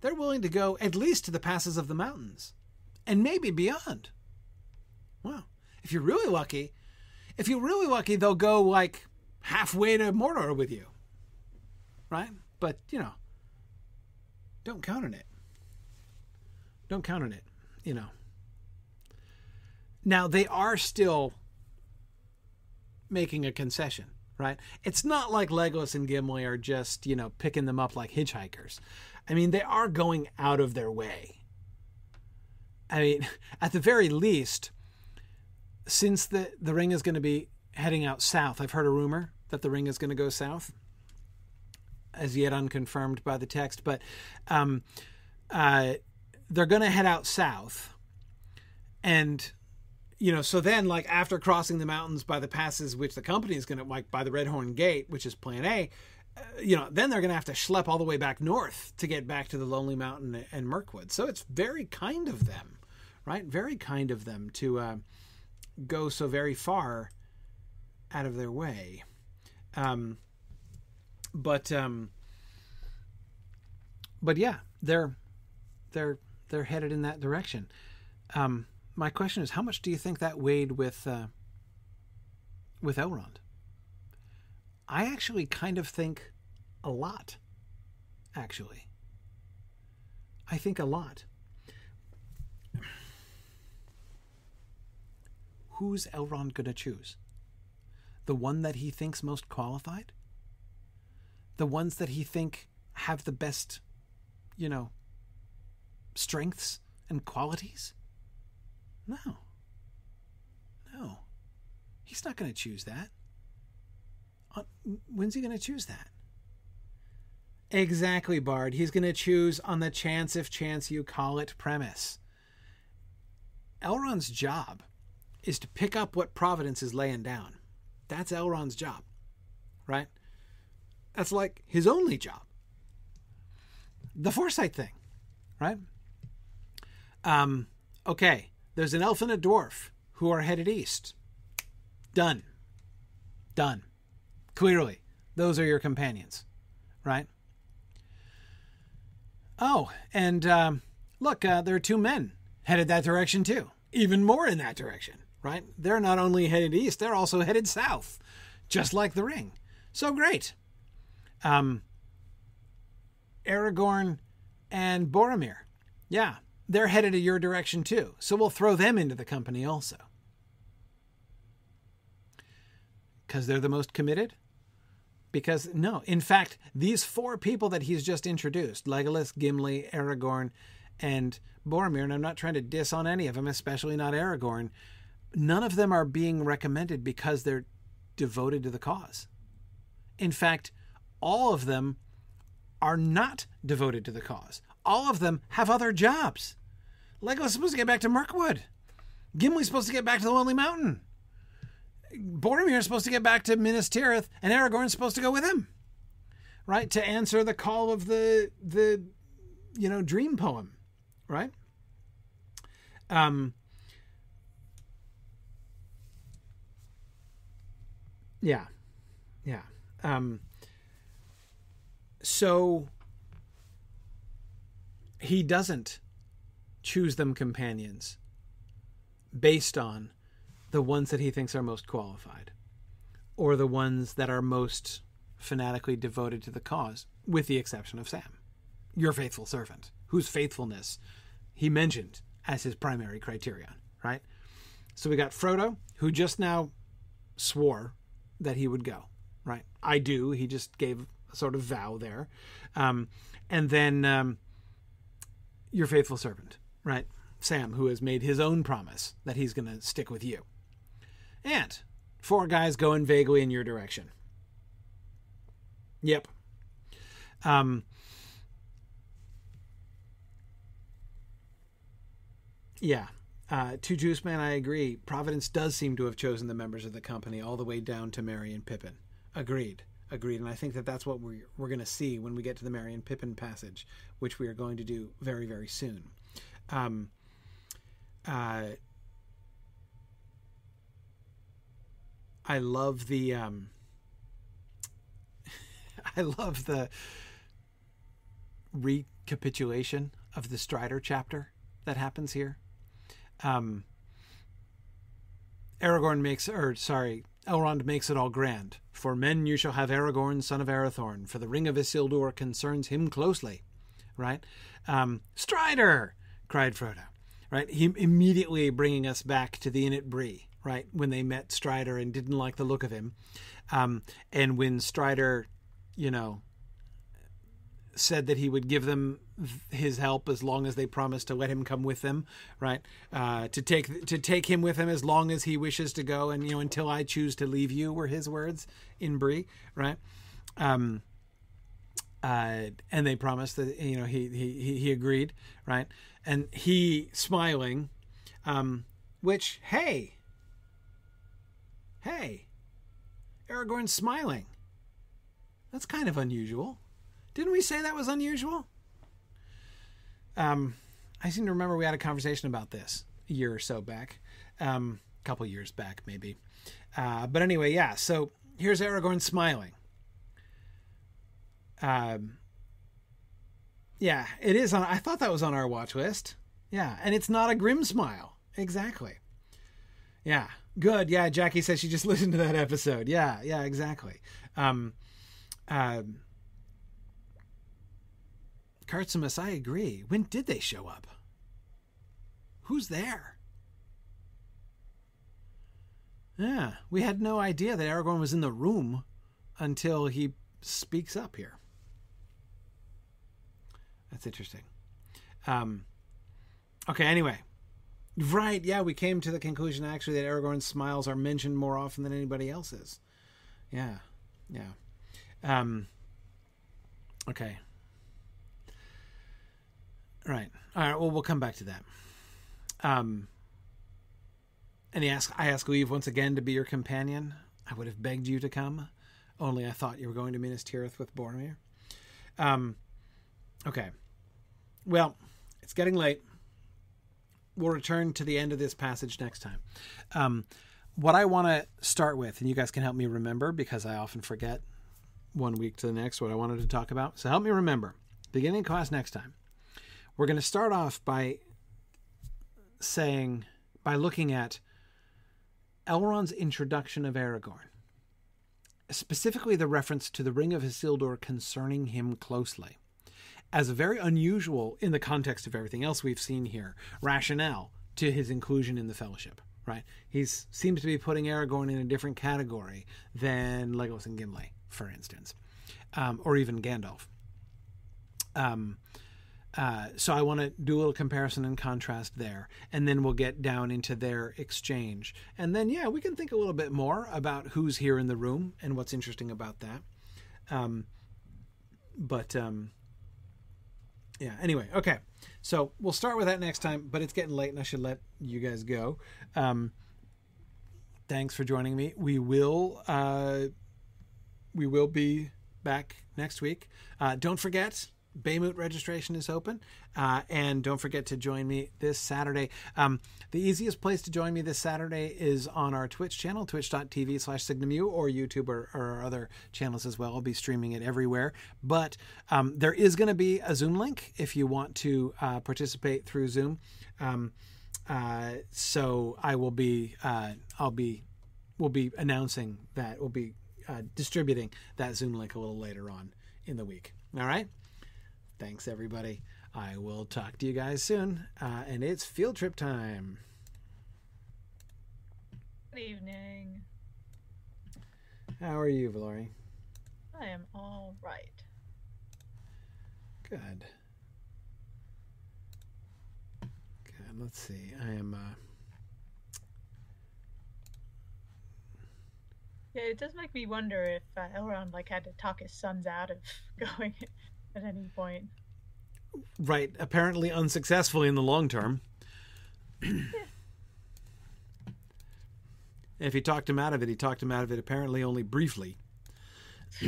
They're willing to go at least to the passes of the mountains and maybe beyond. Well, if you're really lucky, if you're really lucky, they'll go like halfway to Mordor with you. Right? But, you know, don't count on it. Don't count on it, you know. Now, they are still making a concession, right? It's not like Legolas and Gimli are just, you know, picking them up like hitchhikers. I mean, they are going out of their way. I mean, at the very least, since the, the ring is going to be heading out south, I've heard a rumor that the ring is going to go south, as yet unconfirmed by the text, but um, uh, they're going to head out south. And, you know, so then, like, after crossing the mountains by the passes, which the company is going to, like, by the Red Horn Gate, which is plan A, uh, you know, then they're going to have to schlep all the way back north to get back to the Lonely Mountain and Mirkwood. So it's very kind of them, right? Very kind of them to uh, go so very far out of their way. Um, but um, but yeah, they're they're they're headed in that direction. Um, my question is, how much do you think that weighed with uh, with Elrond? I actually kind of think a lot. Actually, I think a lot. Who's Elrond going to choose? The one that he thinks most qualified? The ones that he think have the best, you know, strengths and qualities? No. No. He's not going to choose that. Uh, when's he going to choose that? Exactly, Bard. He's going to choose on the chance if chance you call it premise. Elrond's job is to pick up what Providence is laying down. That's Elrond's job, right? That's like his only job. The foresight thing, right? Um, okay, there's an elf and a dwarf who are headed east. Done. Done. Clearly, those are your companions, right? Oh, and um, look, uh, there are two men headed that direction too. Even more in that direction, right? They're not only headed east, they're also headed south, just like the ring. So great. Um, Aragorn and Boromir. Yeah, they're headed in your direction too. So we'll throw them into the company also. Because they're the most committed? Because, no, in fact, these four people that he's just introduced Legolas, Gimli, Aragorn, and Boromir, and I'm not trying to diss on any of them, especially not Aragorn, none of them are being recommended because they're devoted to the cause. In fact, all of them are not devoted to the cause. All of them have other jobs. Legolas supposed to get back to Mirkwood. Gimli's supposed to get back to the Lonely Mountain. Boromir is supposed to get back to Minas Tirith, and Aragorn's supposed to go with him, right? To answer the call of the the you know dream poem, right? Um. Yeah, yeah. Um. So he doesn't choose them companions based on the ones that he thinks are most qualified or the ones that are most fanatically devoted to the cause, with the exception of Sam, your faithful servant, whose faithfulness he mentioned as his primary criterion, right? So we got Frodo, who just now swore that he would go, right? I do. He just gave a sort of vow there. Um, and then um, your faithful servant, right? Sam, who has made his own promise that he's going to stick with you. And four guys going vaguely in your direction. Yep. Um, yeah. Uh, to Juice Man, I agree. Providence does seem to have chosen the members of the company all the way down to Merry and Pippin. Agreed. Agreed. And I think that that's what we're, we're going to see when we get to the and Pippin passage, which we are going to do very, very soon. Um, uh, I love the um, I love the recapitulation of the Strider chapter that happens here. Um, Aragorn makes, or sorry, Elrond makes it all grand. For men you shall have Aragorn, son of Arathorn, for the ring of Isildur concerns him closely. Right? Um, Strider! cried Frodo. Right? He immediately bringing us back to the inn at Bree, right? When they met Strider and didn't like the look of him. Um, and when Strider, you know, said that he would give them his help as long as they promised to let him come with them, right? Uh, to take to take him with him as long as he wishes to go, and you know until I choose to leave you were his words in Bree, right? Um, uh, and they promised that you know he he he agreed, right? And he smiling, um, which hey, hey, Aragorn's smiling. That's kind of unusual. Didn't we say that was unusual? Um, I seem to remember we had a conversation about this a year or so back, um, a couple years back maybe. Uh, but anyway, yeah. So here's Aragorn smiling. Um, yeah, it is on. I thought that was on our watch list. Yeah, and it's not a grim smile. Exactly. Yeah, good. Yeah, Jackie says she just listened to that episode. Yeah, yeah, exactly. Um, um, Cartzimus, I agree. When did they show up? Who's there? Yeah, we had no idea that Aragorn was in the room until he speaks up here. That's interesting. Um, okay, anyway. Right, yeah, we came to the conclusion actually that Aragorn's smiles are mentioned more often than anybody else's. Yeah, yeah. Um, okay, Right. All right. Well, we'll come back to that. Um, and he asked, I ask leave once again to be your companion. I would have begged you to come, only I thought you were going to Minas Tirith with Boromir. Um, okay. Well, it's getting late. We'll return to the end of this passage next time. Um, what I want to start with, and you guys can help me remember because I often forget one week to the next what I wanted to talk about. So help me remember. Beginning class next time we're going to start off by saying, by looking at Elrond's introduction of Aragorn, specifically the reference to the Ring of Isildur concerning him closely, as a very unusual, in the context of everything else we've seen here, rationale to his inclusion in the Fellowship. Right? He seems to be putting Aragorn in a different category than Legolas and Gimli, for instance, um, or even Gandalf. Um, uh, so I want to do a little comparison and contrast there, and then we'll get down into their exchange, and then yeah, we can think a little bit more about who's here in the room and what's interesting about that. Um, but um, yeah, anyway, okay. So we'll start with that next time, but it's getting late, and I should let you guys go. Um, thanks for joining me. We will uh, we will be back next week. Uh, don't forget Baymouth registration is open. Uh, and don't forget to join me this Saturday. Um, the easiest place to join me this Saturday is on our Twitch channel, twitch.tv slash signumu, or YouTube or, or other channels as well. I'll be streaming it everywhere. But um, there is going to be a Zoom link if you want to uh, participate through Zoom. Um, uh, so I will be, uh, I'll be, we'll be announcing that, we'll be uh, distributing that Zoom link a little later on in the week. All right. Thanks, everybody. I will talk to you guys soon. Uh, and it's field trip time. Good evening. How are you, Valori? I am all right. Good. Good. let's see. I am. Uh, Yeah, it does make me wonder if uh, Elrond like had to talk his sons out of going at any point. right. Apparently unsuccessfully in the long term. if he talked him out of it, he talked him out of it apparently only briefly.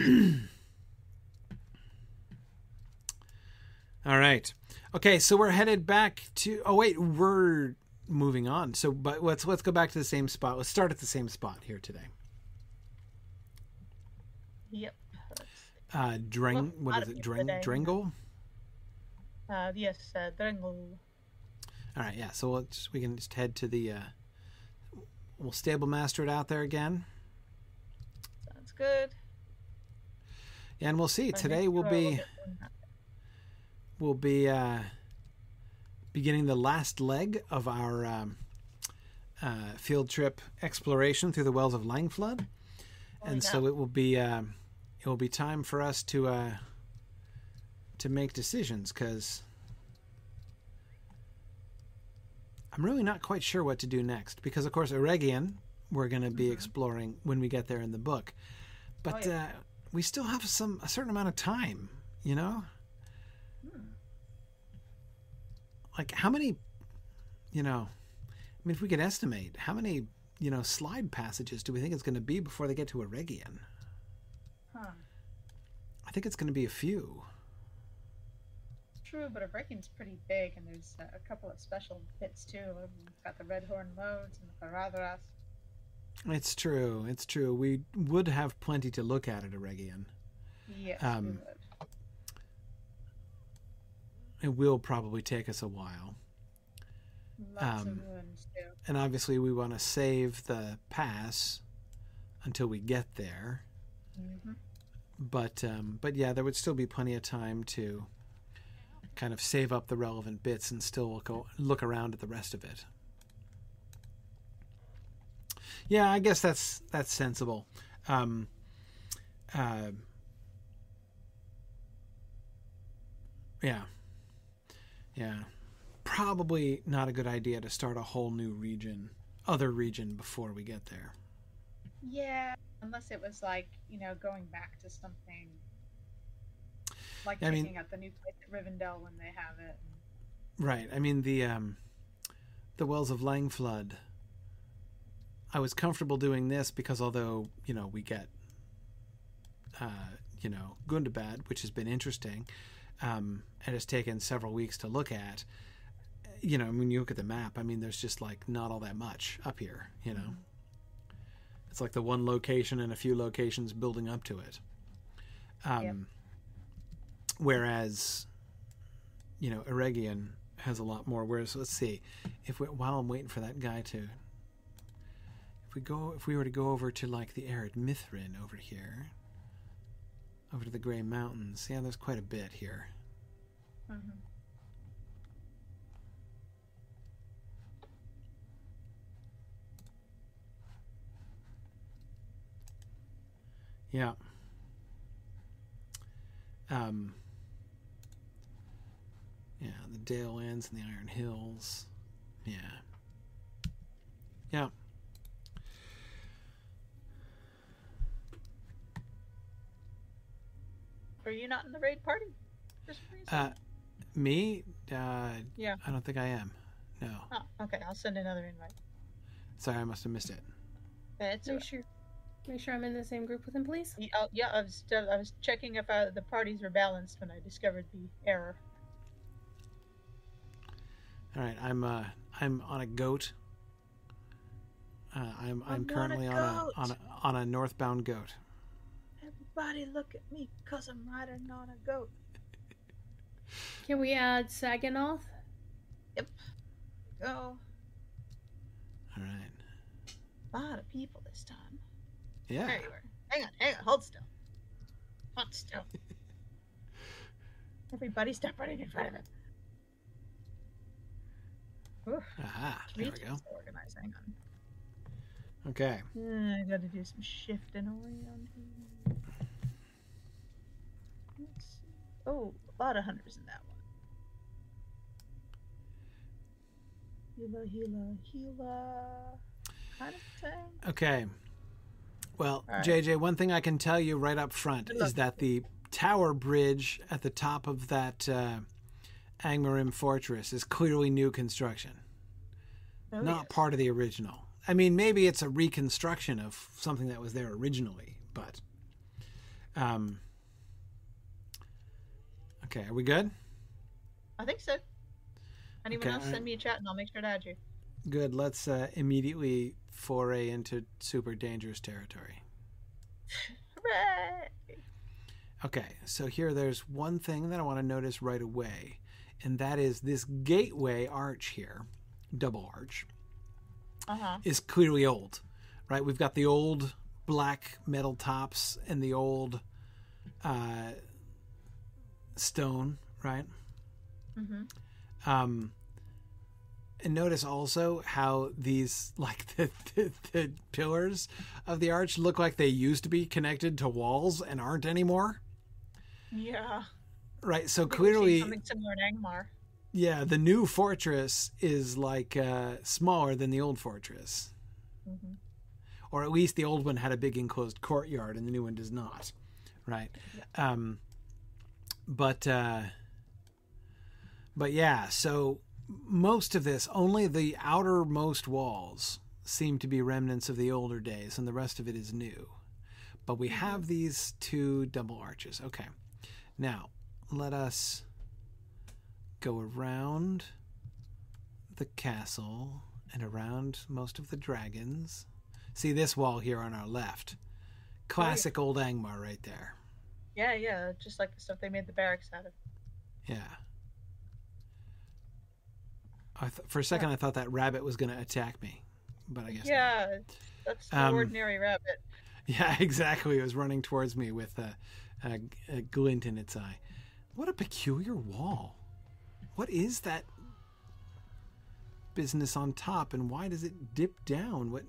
All right. Okay, so we're headed back to. Oh wait, we're moving on. So, but let's let's go back to the same spot. Let's start at the same spot here today. Yep. Uh. Well, what is it? Dreng. today. Uh, yes, uh. All right. Yeah. So let's we can just head to the. Uh, we'll stable master it out there again, Sounds good. and we'll see. Today will be we'll be uh, beginning the last leg of our um, uh, field trip exploration through the wells of Langflood, and so it will be uh, it will be time for us to uh, to make decisions because I'm really not quite sure what to do next because of course Eregion we're going to be Mhm. exploring when we get there in the book, but Oh, yeah. uh, we still have some a certain amount of time, you know. Hmm. like how many you know i mean if we could estimate how many you know slide passages do we think it's going to be before they get to Eregion? I think it's going to be a few It's True, but a Eregion's pretty big, and there's uh, a couple of special bits too. We've got the Redhorn Lodes and the Caradhras. it's true it's true we would have plenty to look at at Eregion. Yes, Um, we would. it will probably take us a while Lots um, of ruins too. and obviously we want to save the pass until we get there hmm but um, but yeah, there would still be plenty of time to kind of save up the relevant bits and still go look around at the rest of it. Yeah, I guess that's that's sensible. Um, uh, yeah, yeah, probably not a good idea to start a whole new region, other region before we get there. Yeah, unless it was like you know going back to something like I mean- checking out the new place at Rivendell when they have it. Right. I mean the um, the Wells of Langflood. I was comfortable doing this because although you know we get, uh, you know Gundabad, which has been interesting, um, and has taken several weeks to look at. You know, when you look at the map, I mean, there's just like not all that much up here. You know, it's like the one location and a few locations building up to it. Um, Yep. Whereas, you know, Eregion has a lot more. Whereas, let's see, if we, while I'm waiting for that guy to, if we go, if we were to go over to like the Ered Mithrin over here, over to the Grey Mountains, yeah, there's quite a bit here. hmm Yeah. Um. Yeah, the Dale Lands and the Iron Hills. Yeah. Yeah. Are you not in the raid party? For some reason? Uh, me? Uh, Yeah. I don't think I am. No. oh, okay. I'll send another invite. Sorry, I must have missed it. That's Make sure, make sure I'm in the same group with him, please. Yeah, oh, yeah, I was I was checking if uh, the parties were balanced when I discovered the error. All right, I'm uh, I'm on a goat. Uh, I'm I'm, I'm currently on a on a on a northbound goat. Everybody look at me, cause I'm riding on a goat. Can we add Saginath? Go. All right. A lot of people this time. Yeah. There you are. Hang on, hang on, hold still. Hold still. Everybody stop running in front of it. Oof, Aha. There we go. so organized. Hang on. Okay. Uh, I gotta do some shifting around here. Let's see. Oh, a lot of hunters in that one. Healer, healer, healer. Kind of thing. Okay. Well, right. JJ, one thing I can tell you right up front is that the tower bridge at the top of that uh, Angmarim fortress is clearly new construction, Oh, not part of the original. I mean, maybe it's a reconstruction of something that was there originally, but. Um, okay, are we good? I think so. Anyone Okay, else send me a chat and I'll make sure to add you. Good. Let's uh, immediately foray into super dangerous territory. Hooray! Okay, so here there's one thing that I want to notice right away, and that is this gateway arch here, double arch, Uh huh. is clearly old, right? We've got the old black metal tops and the old uh, stone, right? Mm-hmm. Um, and notice also how these, like the, the, the pillars of the arch, look like they used to be connected to walls and aren't anymore, Yeah. right? So I think we've seen clearly, something similar in Angmar. Yeah, the new fortress is like uh, smaller than the old fortress, Mm-hmm. or at least the old one had a big enclosed courtyard, and the new one does not, right? Um, but uh, but yeah, so most of this, only the outermost walls seem to be remnants of the older days, and the rest of it is new. But we have mm-hmm. these two double arches. Okay, now let us go around the castle and around most of the dragons. See this wall here on our left. Classic old Angmar right there. Yeah, yeah, just like the stuff they made the barracks out of. Yeah. I th- for a second, I thought that rabbit was going to attack me, but I guess not. Yeah, that's the Um, ordinary rabbit. Yeah, exactly. It was running towards me with a, a, a glint in its eye. What a peculiar wall. What is that business on top, and why does it dip down? What?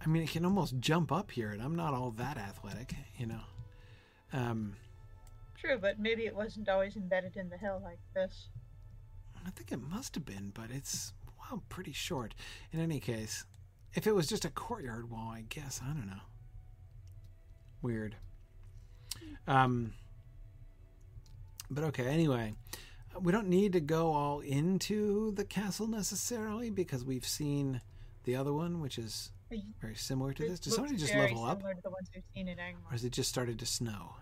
I mean, it can almost jump up here, and I'm not all that athletic, you know. Um, True, but maybe it wasn't always embedded in the hill like this. I think it must have been, but it's well pretty short. In any case, if it was just a courtyard wall, I guess I don't know. Weird. Um. But okay. Anyway, we don't need to go all into the castle necessarily because we've seen the other one, which is very similar to this. Did somebody just level up, Similar to the ones we've seen in Angmar. or has it just started to snow?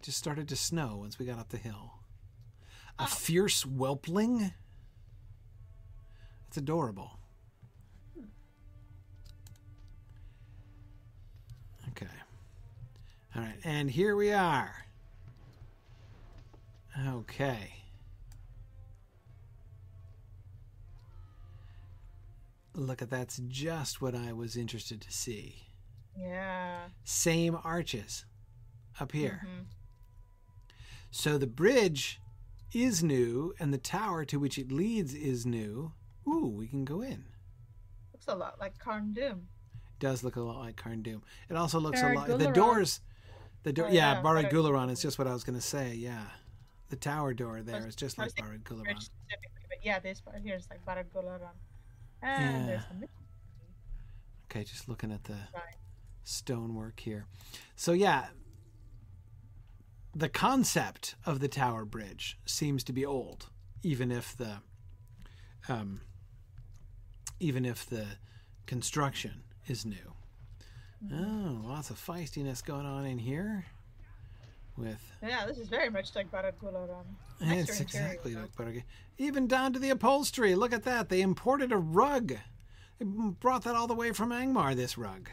It just started to snow once we got up the hill. A Oh. fierce whelpling. That's adorable. Okay. All right, and here we are. Okay. Look at that's just what I was interested to see. Yeah. Same arches up here. Mhm. So the bridge is new, and the tower to which it leads is new. Ooh, we can go in. Looks a lot like Carn Dûm. Does look a lot like Carn Dûm. It also looks a Barad lot. The doors, the door. Oh, yeah, yeah, Barad Barad Gularan is just what I was going to say. Yeah, the tower door there was- is just like was Barad Gularan. But yeah, this part here is like Barad Gularan. And Yeah. there's a Okay, just looking at the Right. stonework here. So yeah, the concept of the tower bridge seems to be old, even if the, um, even if the construction is new. Oh, lots of feistiness going on in here. With Yeah, this is very much like Barad Gularan. it's exactly like Barag- Even down to the upholstery. Look at that. They imported a rug. They brought that all the way from Angmar. This rug.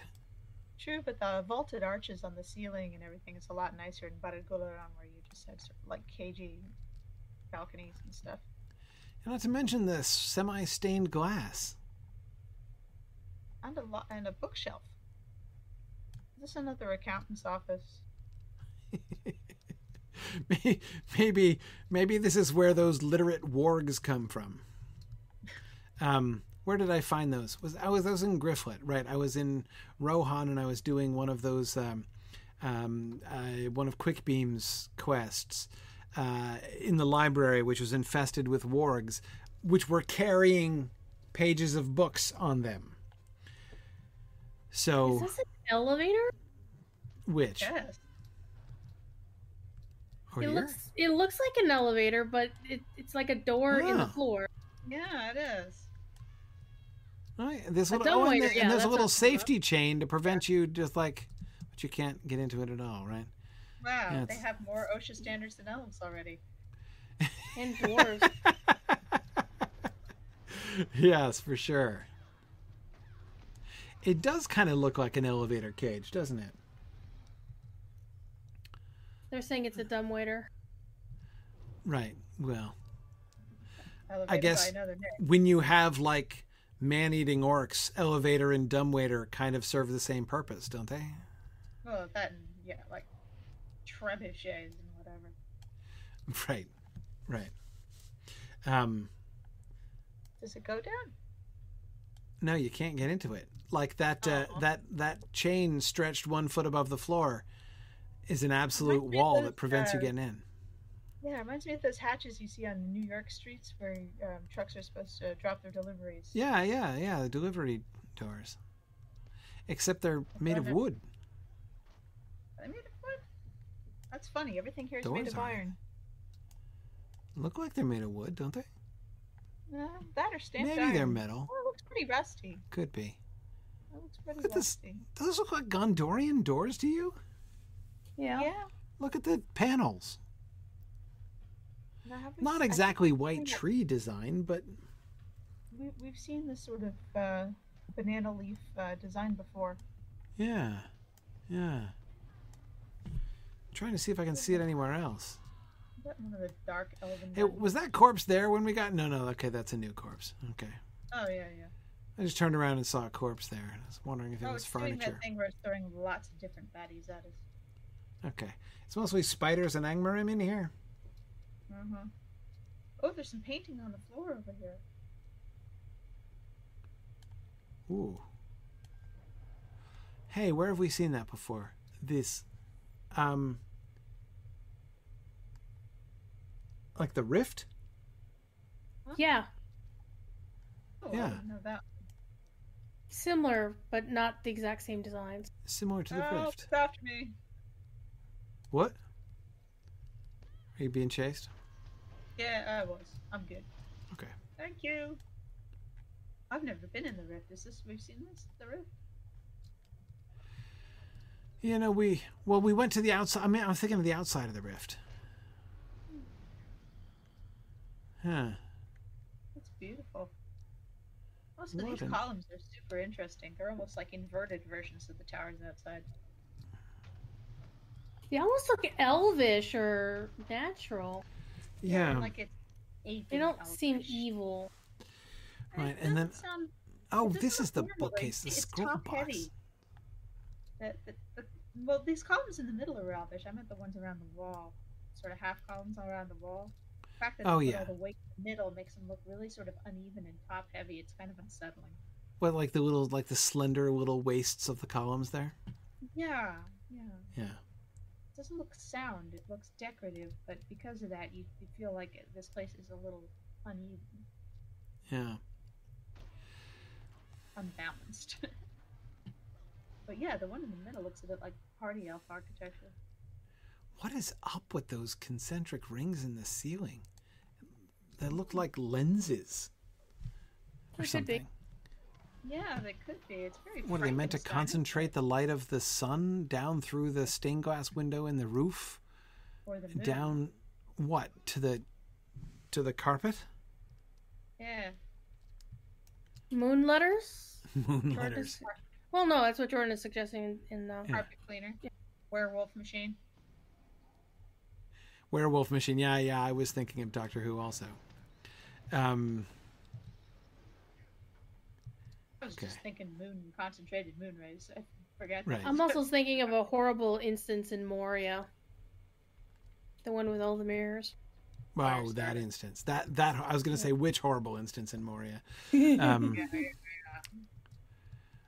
True, but the vaulted arches on the ceiling and everything is a lot nicer in Barad Gularan, where you just had sort of like cagey balconies and stuff. And not to mention the semi-stained glass. And a lot and a bookshelf. Is this another accountant's office? May- maybe, maybe this is where those literate wargs come from. Um, where did I find those? Was I was I was in Grifflet, right? I was in Rohan, and I was doing one of those, um, um, uh, one of Quickbeam's quests uh, in the library, which was infested with wargs. which were carrying pages of books on them. So, Is this an elevator? which? Yes. It here? looks it looks like an elevator, but it, it's like a door in the Ah. floor. Yeah, it is. Yeah, This A little, oh, and, dumbwaiter, the- yeah, and there's a little what I'm safety chain to prevent you just like, but you can't get into it at all, right? Wow, Yeah, they have more OSHA standards than elves already. And dwarves. yes, for sure. It does kind of look like an elevator cage, doesn't it? They're saying it's a dumbwaiter. Right. Well, Elevated guess- by name. when you have like man-eating orcs, elevator and dumbwaiter kind of serve the same purpose, don't they? Well, that and yeah, like trebuchets and whatever. Right. Right. Um, Does it go down? no, you can't get into it. Like that uh, Aw. that that chain stretched one foot above the floor is an absolute wall that prevents you uh, getting in. Yeah, it reminds me of those hatches you see on the New York streets where um, trucks are supposed to drop their deliveries. Yeah, yeah, yeah. The delivery doors, except they're made of Wonder- wood. I mean, what? That's funny. Everything here is made of aren't. iron. Look like they're made of wood, don't they? No, that or stamped Maybe iron. they're metal. Oh, it looks pretty rusty. Could be. It looks pretty Look at this. rusty. Do those look like Gondorian doors to you? Yeah. Yeah. Look at the panels. Now, have we Not exactly white tree design, but We, we've seen this sort of uh, banana leaf uh, design before. yeah, yeah. trying to see if I can see it anywhere else. That one of the dark elven? Hey, was that corpse there when we got? No, no. Okay, that's a new corpse. Okay. Oh yeah, yeah. I just turned around and saw a corpse there. I was wondering if it oh, was it's doing furniture. that thing where it's throwing lots of different baddies at us. Okay. It's mostly spiders and Angmarim in here. Uh-huh. Oh, there's some painting on the floor over here. Ooh. Hey, where have we seen that before? This, um, like the rift? Yeah. Oh, Yeah. I know that. Similar, but not the exact same designs. Similar to the oh, rift. it's after me. What? Are you being chased? Yeah, I was. I'm good. Okay. Thank you. I've never been in the rift. Is this we've seen this? The rift? You know, we well, we went to the outside. I mean, I'm thinking of the outside of the rift. Hmm. Huh. It's beautiful. Most of What these an- columns are super interesting. They're almost like inverted versions of the towers outside. They almost look elvish or natural. Yeah. Like it's They don't seem evil. Right, and then- sound- oh, this is the normal. bookcase, the It's scroll top box. heavy. The, the, the, well, these columns in the middle are elfish. I meant the ones around the wall, sort of half columns all around the wall. The fact that Oh, they put yeah. all the weight in the middle makes them look really sort of uneven and top heavy. It's kind of unsettling. What, like the little, like the slender little waists of the columns there? Yeah, yeah. Yeah. It doesn't look sound. It looks decorative, but because of that, you, you feel like this place is a little uneven, Yeah. unbalanced. but yeah, the one in the middle looks a bit like party elf architecture. What is up with those concentric rings in the ceiling? They look like lenses or They be. something. Yeah, they could be. It's very. What are they meant to concentrate the light of the sun down through the stained glass window in the roof? Or the moon. Down what? To the to the carpet? Yeah. Moon letters? Moon letters. Well, no, that's what Jordan is suggesting in, in uh, Yeah. Carpet cleaner. Werewolf machine. Werewolf machine. Yeah, yeah, I was thinking of Doctor Who also. Um I was just thinking moon, concentrated moon rays. I forgot. Right. I'm also thinking of a horrible instance in Moria. The one with all the mirrors. wow, that Firestarter. instance. That that I was going to say which horrible instance in Moria. Um Yeah, yeah,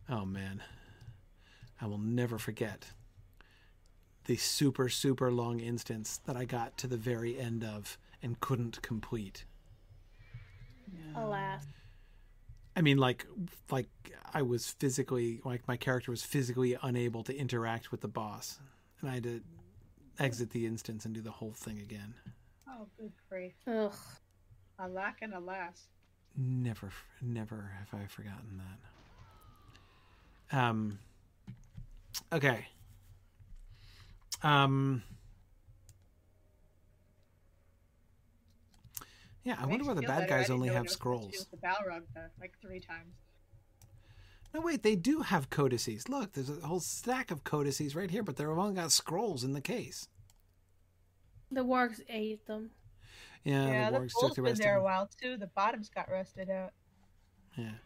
Oh man, I will never forget the super super long instance that I got to the very end of and couldn't complete. Alas. I mean, like, like I was physically, like my character was physically unable to interact with the boss, and I had to exit the instance and do the whole thing again. Oh, good grief. Ugh. Alack and alas. Never, never have I forgotten that. Um. Okay. Um. Yeah, I wonder why the bad better. Guys only know what have I was supposed to do scrolls. The Balrog, though, like three times. No, wait, they do have codices. Look, there's a whole stack of codices right here, but they've only got scrolls in the case. The wargs ate them. Yeah, yeah, the the wargs bowl's took the been rest of there a while too. The bottoms got rusted out. Yeah.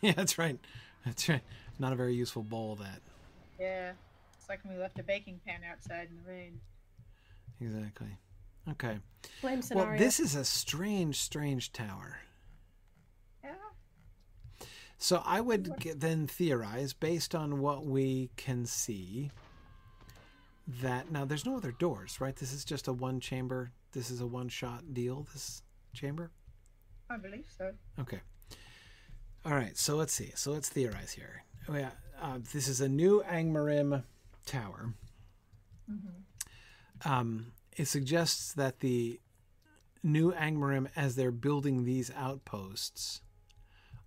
Yeah, that's right. That's right. Not a very useful bowl, that. Yeah. It's like when we left a baking pan outside in the rain. Exactly. Okay. Blame scenario. Well, this is a strange, strange tower. Yeah. So I would then theorize, based on what we can see, that now there's no other doors, right? This is just a one chamber. This is a one shot deal. This chamber. I believe so. Okay. All right. So let's see. So let's theorize here. Oh, yeah. Uh, this is a new Angmarim tower. Mm-hmm. Um, it suggests that the new Angmarim, as they're building these outposts,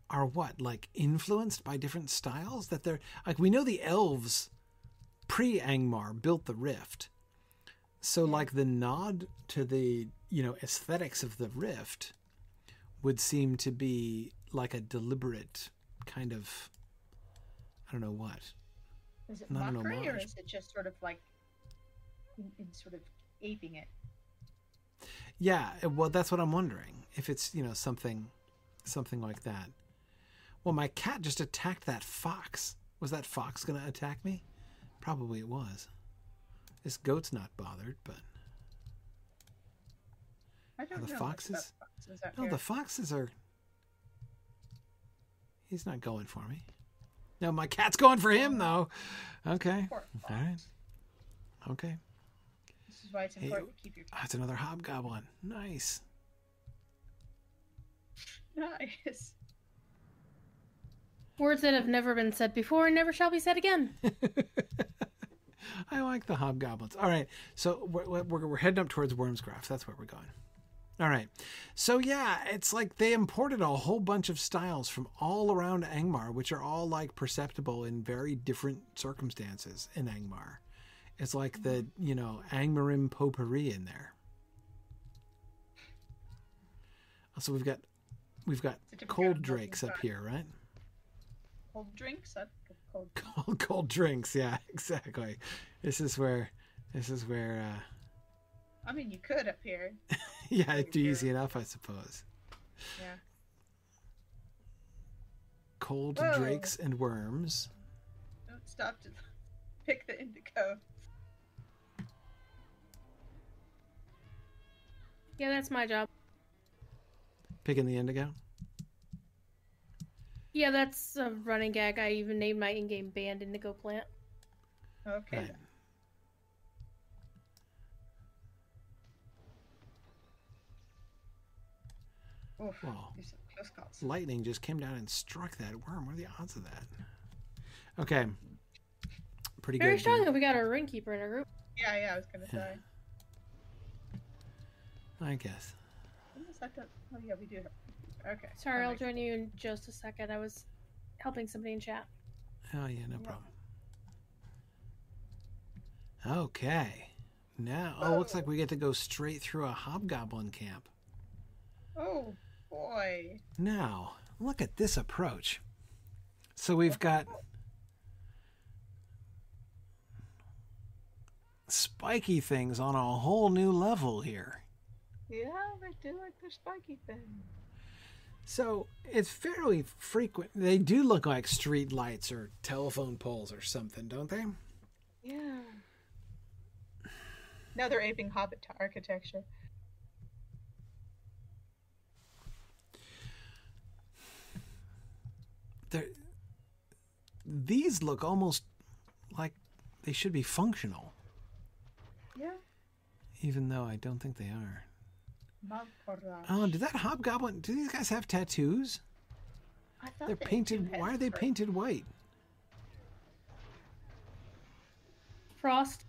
are what like influenced by different styles. That they're like we know the elves pre Angmar built the rift, so like the nod to the you know aesthetics of the rift would seem to be like a deliberate kind of I don't know what. Is it Not mockery or is it just sort of like sort of aping it? Yeah, well, that's what I'm wondering. If it's you know something, something like that. Well, my cat just attacked that fox. Was that fox going to attack me? Probably it was. This goat's not bothered, but I don't the know. foxes? Foxes no, here. the foxes are. He's not going for me. No, my cat's going for him though. Okay, all right, okay. This is why it's Hey, to keep your it's another hobgoblin. Nice. nice. Words that have never been said before and never shall be said again. I like the hobgoblins. All right, so we're, we're, we're heading up towards Wormscraft. That's where we're going. All right, so yeah, it's like they imported a whole bunch of styles from all around Angmar, which are all like perceptible in very different circumstances in Angmar. It's like the you know Angmarim potpourri in there. So we've got we've got It's a different cold drakes up here, right? Cold drinks? Cold. cold cold drinks yeah exactly this is where this is where uh I mean, you could up here. yeah it's easy enough i suppose Yeah. cold Whoa. drakes and worms Don't stop to pick the indigo. Yeah, that's my job. picking the indigo Yeah, that's a running gag. I even named my in-game band Indigo Plant. Okay. right Oof. Well, close calls. lightning just came down and struck that worm what are the odds of that okay pretty Very good strong that we got a ring keeper in our group. Yeah, yeah, I was gonna Yeah. say. I guess When was that done? Oh, yeah, we do. have- Okay. Sorry, I'll join you in just a second. I was helping somebody in chat. oh yeah no Yeah. problem okay now oh looks like we get to go straight through a hobgoblin camp Oh boy. Now, look at this approach. So we've got spiky things on a whole new level here. Yeah, they do like their spiky thing. So it's fairly frequent. They do look like street lights or telephone poles or something, don't they? Yeah. Now they're aping Hobbit to architecture. They're, these look almost like they should be functional, Yeah. even though I don't think they are. Malporage. Oh, did that hobgoblin? Do these guys have tattoos? I thought They're painted. Why are they painted white? Frost.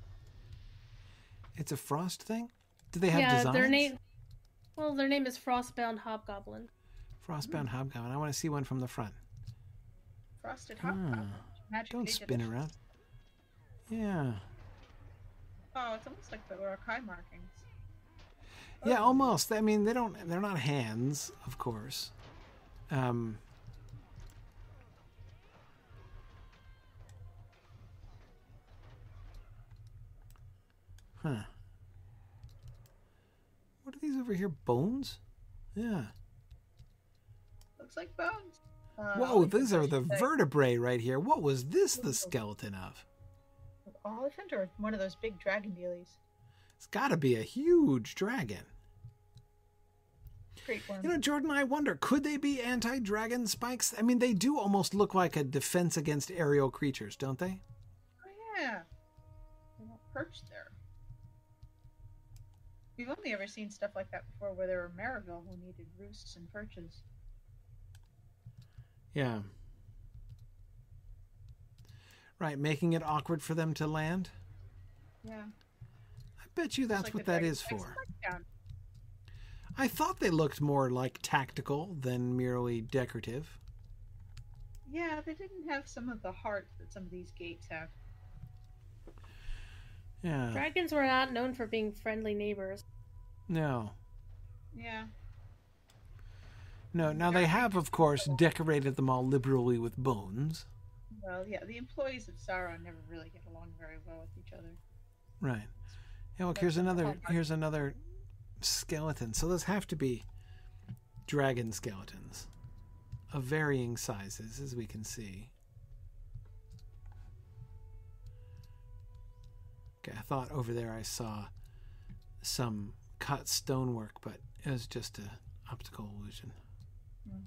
It's a frost thing. Do they have yeah, designs? their name. Well, their name is Frostbound Hobgoblin. Frostbound hmm. hobgoblin. I want to see one from the front. Frosted hobgoblin. Magic Don't spin edition. around. Yeah. Oh, it's almost like the Uruk-hai markings. Yeah, almost. I mean, they don't. They're not hands, of course. Um. Huh. What are these over here? Bones? Yeah. Looks like bones. Uh, Whoa, these are the vertebrae right here. What was this the skeleton of? Elephant or one of those big dragon dealies? It's got to be a huge dragon. Great one. You know, Jordan, I wonder, could they be anti dragon spikes? I mean, they do almost look like a defense against aerial creatures, don't they? Oh, yeah. They don't perch there. We've only ever seen stuff like that before where there were Maryville who needed roosts and perches. Yeah. Right, making it awkward for them to land? Yeah. I bet you that's like what the that dragon is spikes for. down. I thought they looked more like tactical than merely decorative. Yeah, they didn't have some of the heart that some of these gates have. Yeah. Dragons were not known for being friendly neighbors. No. Yeah. No, now they have, of course, decorated them all liberally with bones. Well, yeah, the employees of Sauron never really get along very well with each other. Right. Yeah, look, here's another here's another skeleton. So those have to be dragon skeletons of varying sizes, as we can see. Okay, I thought over there I saw some cut stonework, but it was just an optical illusion. Hmm.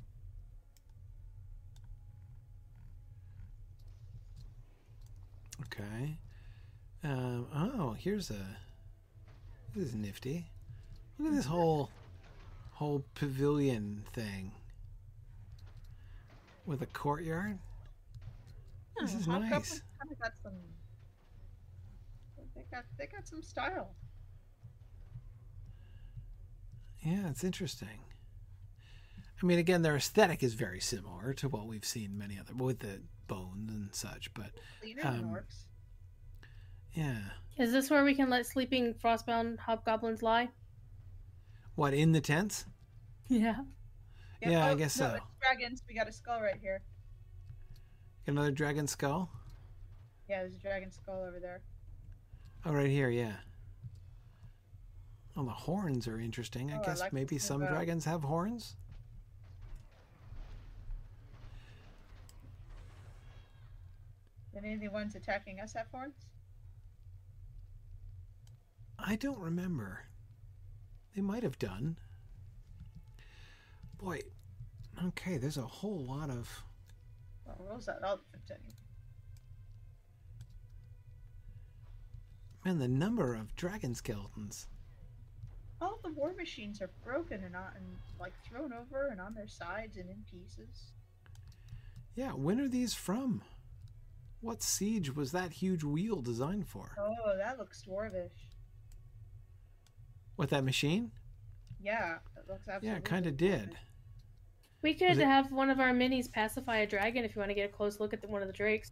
Okay. Um, oh, here's a. This is nifty. Look at this whole, whole pavilion thing. With a courtyard. This Oh, is nice. Kinda got some. They got they got some style. Yeah, it's interesting. I mean, again, their aesthetic is very similar to what we've seen many other with the bones and such. But Um. Yeah, Is this where we can let sleeping frostbound hobgoblins lie? what in the tents? Yeah. yeah, I oh, guess no, so. It's dragons. We got a skull right here. Another dragon skull. Yeah, there's a dragon skull over there. Oh, right here, yeah. Well, the horns are interesting. I Oh, I guess like maybe some move out. dragons have horns. Did any of the ones attacking us have horns? I don't remember. They might have done. Boy, okay, there's a whole lot of. Well, where's that elephant anyway? Man, the number of dragon skeletons. All the war machines are broken and on, and like thrown over and on their sides and in pieces. Yeah, when are these from? What siege was that huge wheel designed for? Oh, that looks dwarvish. What, that machine? Yeah, it looks absolutely. Yeah, it kind of did. We could it- have one of our minis pacify a dragon if you want to get a close look at the, one of the drakes.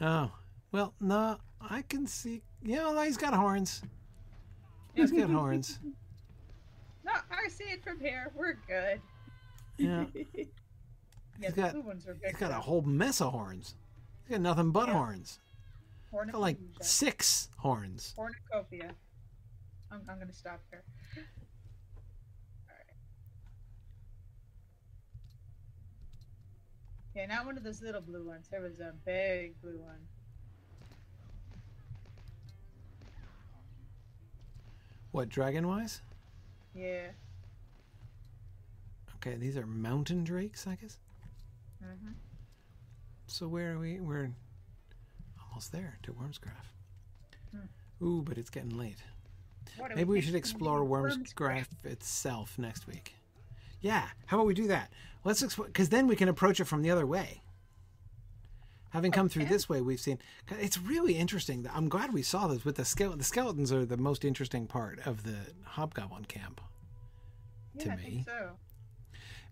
Oh, well, no, I can see. Yeah, well, he's got horns. He's got horns. No, I see it from here. We're good. Yeah, Yeah, He's the got- blue ones are big. he's got a whole mess of horns. He's got nothing but Yeah. horns. Got like six horns. Cornucopia. I'm, I'm gonna stop here. Alright. Yeah, not one of those little blue ones. There was a big blue one. What, dragon wise? Yeah. Okay, these are mountain drakes, I guess. Mm-hmm. So where are we? We're almost there to Wormscraft. Hmm. Ooh, but it's getting late. Maybe we think should explore be? Worms Graph. Graph itself next week. Yeah, how about we do that? Let's explore because then we can approach it from the other way. Having come through this way, we've seen it's really interesting. I'm glad we saw this with the skeleton. The skeletons are the most interesting part of the hobgoblin camp Yeah, to I me. think so.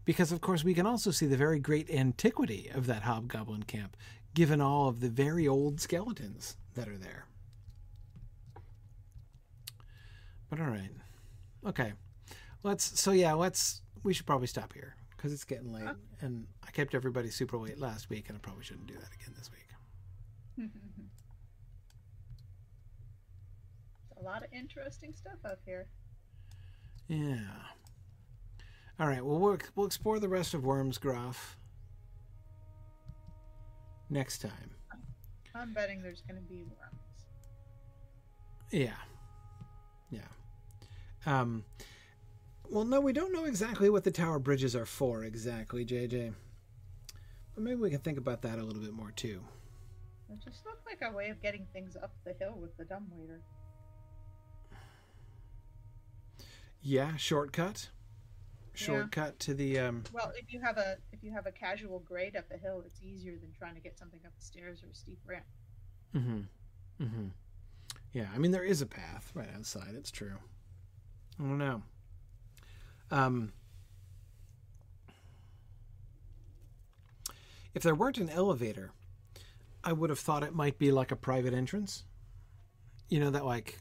because, of course, we can also see the very great antiquity of that hobgoblin camp, given all of the very old skeletons that are there. But all right, okay, let's. So yeah, let's. We should probably stop here because it's getting late, and I kept everybody super late last week, and I probably shouldn't do that again this week. a lot of interesting stuff up here. Yeah. All right. Well, we'll we'll explore the rest of Wormsgraf next time. I'm betting there's going to be worms. Yeah. Yeah. Um well no, we don't know exactly what the tower bridges are for exactly, JJ. But maybe we can think about that a little bit more too. It just looked like a way of getting things up the hill with the dumbwaiter. Yeah, shortcut. Shortcut to the um Well, if you have a if you have a casual grade up a hill, it's easier than trying to get something up the stairs or a steep ramp. Mm mhm. mm-hmm Yeah, I mean there is a path right outside, it's true. I don't know. Um If there weren't an elevator, I would have thought it might be like a private entrance. You know that like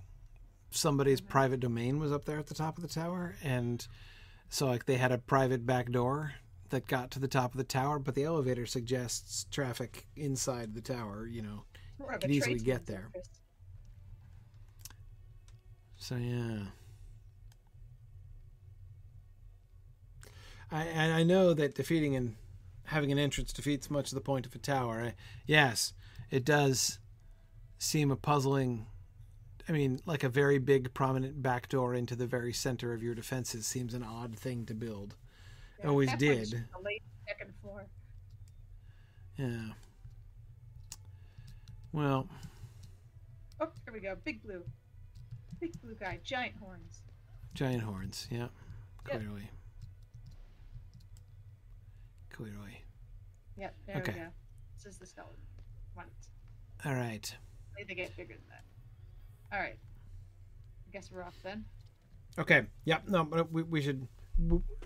somebody's private domain was up there at the top of the tower and so like they had a private back door that got to the top of the tower, but the elevator suggests traffic inside the tower, you know. More of could easily get there. interest. So yeah. I and I know that defeating and having an entrance defeats much of the point of a tower. I, yes, it does seem a puzzling. I mean, like a very big, prominent back door into the very center of your defenses seems an odd thing to build. Yeah, Always did. Second floor. Yeah. Well, Oh, here we go. Big blue. Big blue guy. Giant horns. giant horns. Yeah, Yep. clearly. Clearly. Yep, there Okay. we go. This is the skeleton. All right. They get bigger. All right. I guess we're off then. Okay. Yep. No, but we, we should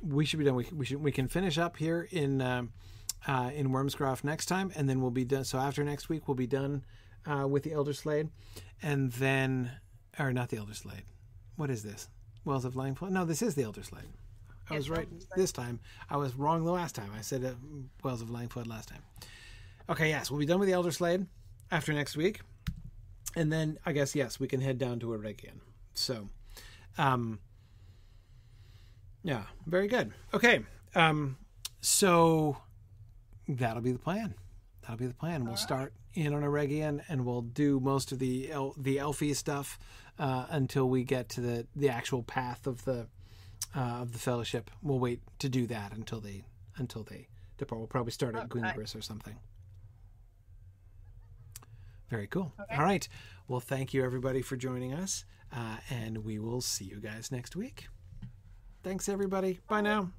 we should be done. We, we should we can finish up here in um, uh, in Wormscroft next time, and then we'll be done. So after next week, we'll be done uh, with the Elder Slade, and then or not the Elder Slade. What is this? Wells of Langflood? No, this is the Elder Slade. I was right this time. I was wrong the last time. I said uh, Wells of Langflood last time. Okay. Yes, we'll be done with the Elder Slade after next week, and then I guess yes, we can head down to Eregion. So. Um, yeah, very good. Okay. Um, so that'll be the plan. That'll be the plan. We'll start in on Eregion and we'll do most of the El- the Elfie stuff uh, until we get to the, the actual path of the uh, of the fellowship. We'll wait to do that until they until they depart. We'll probably start at Okay. Or something. Very cool. Okay. All right. Well, thank you everybody for joining us, uh, and we will see you guys next week. Thanks, everybody. Bye now.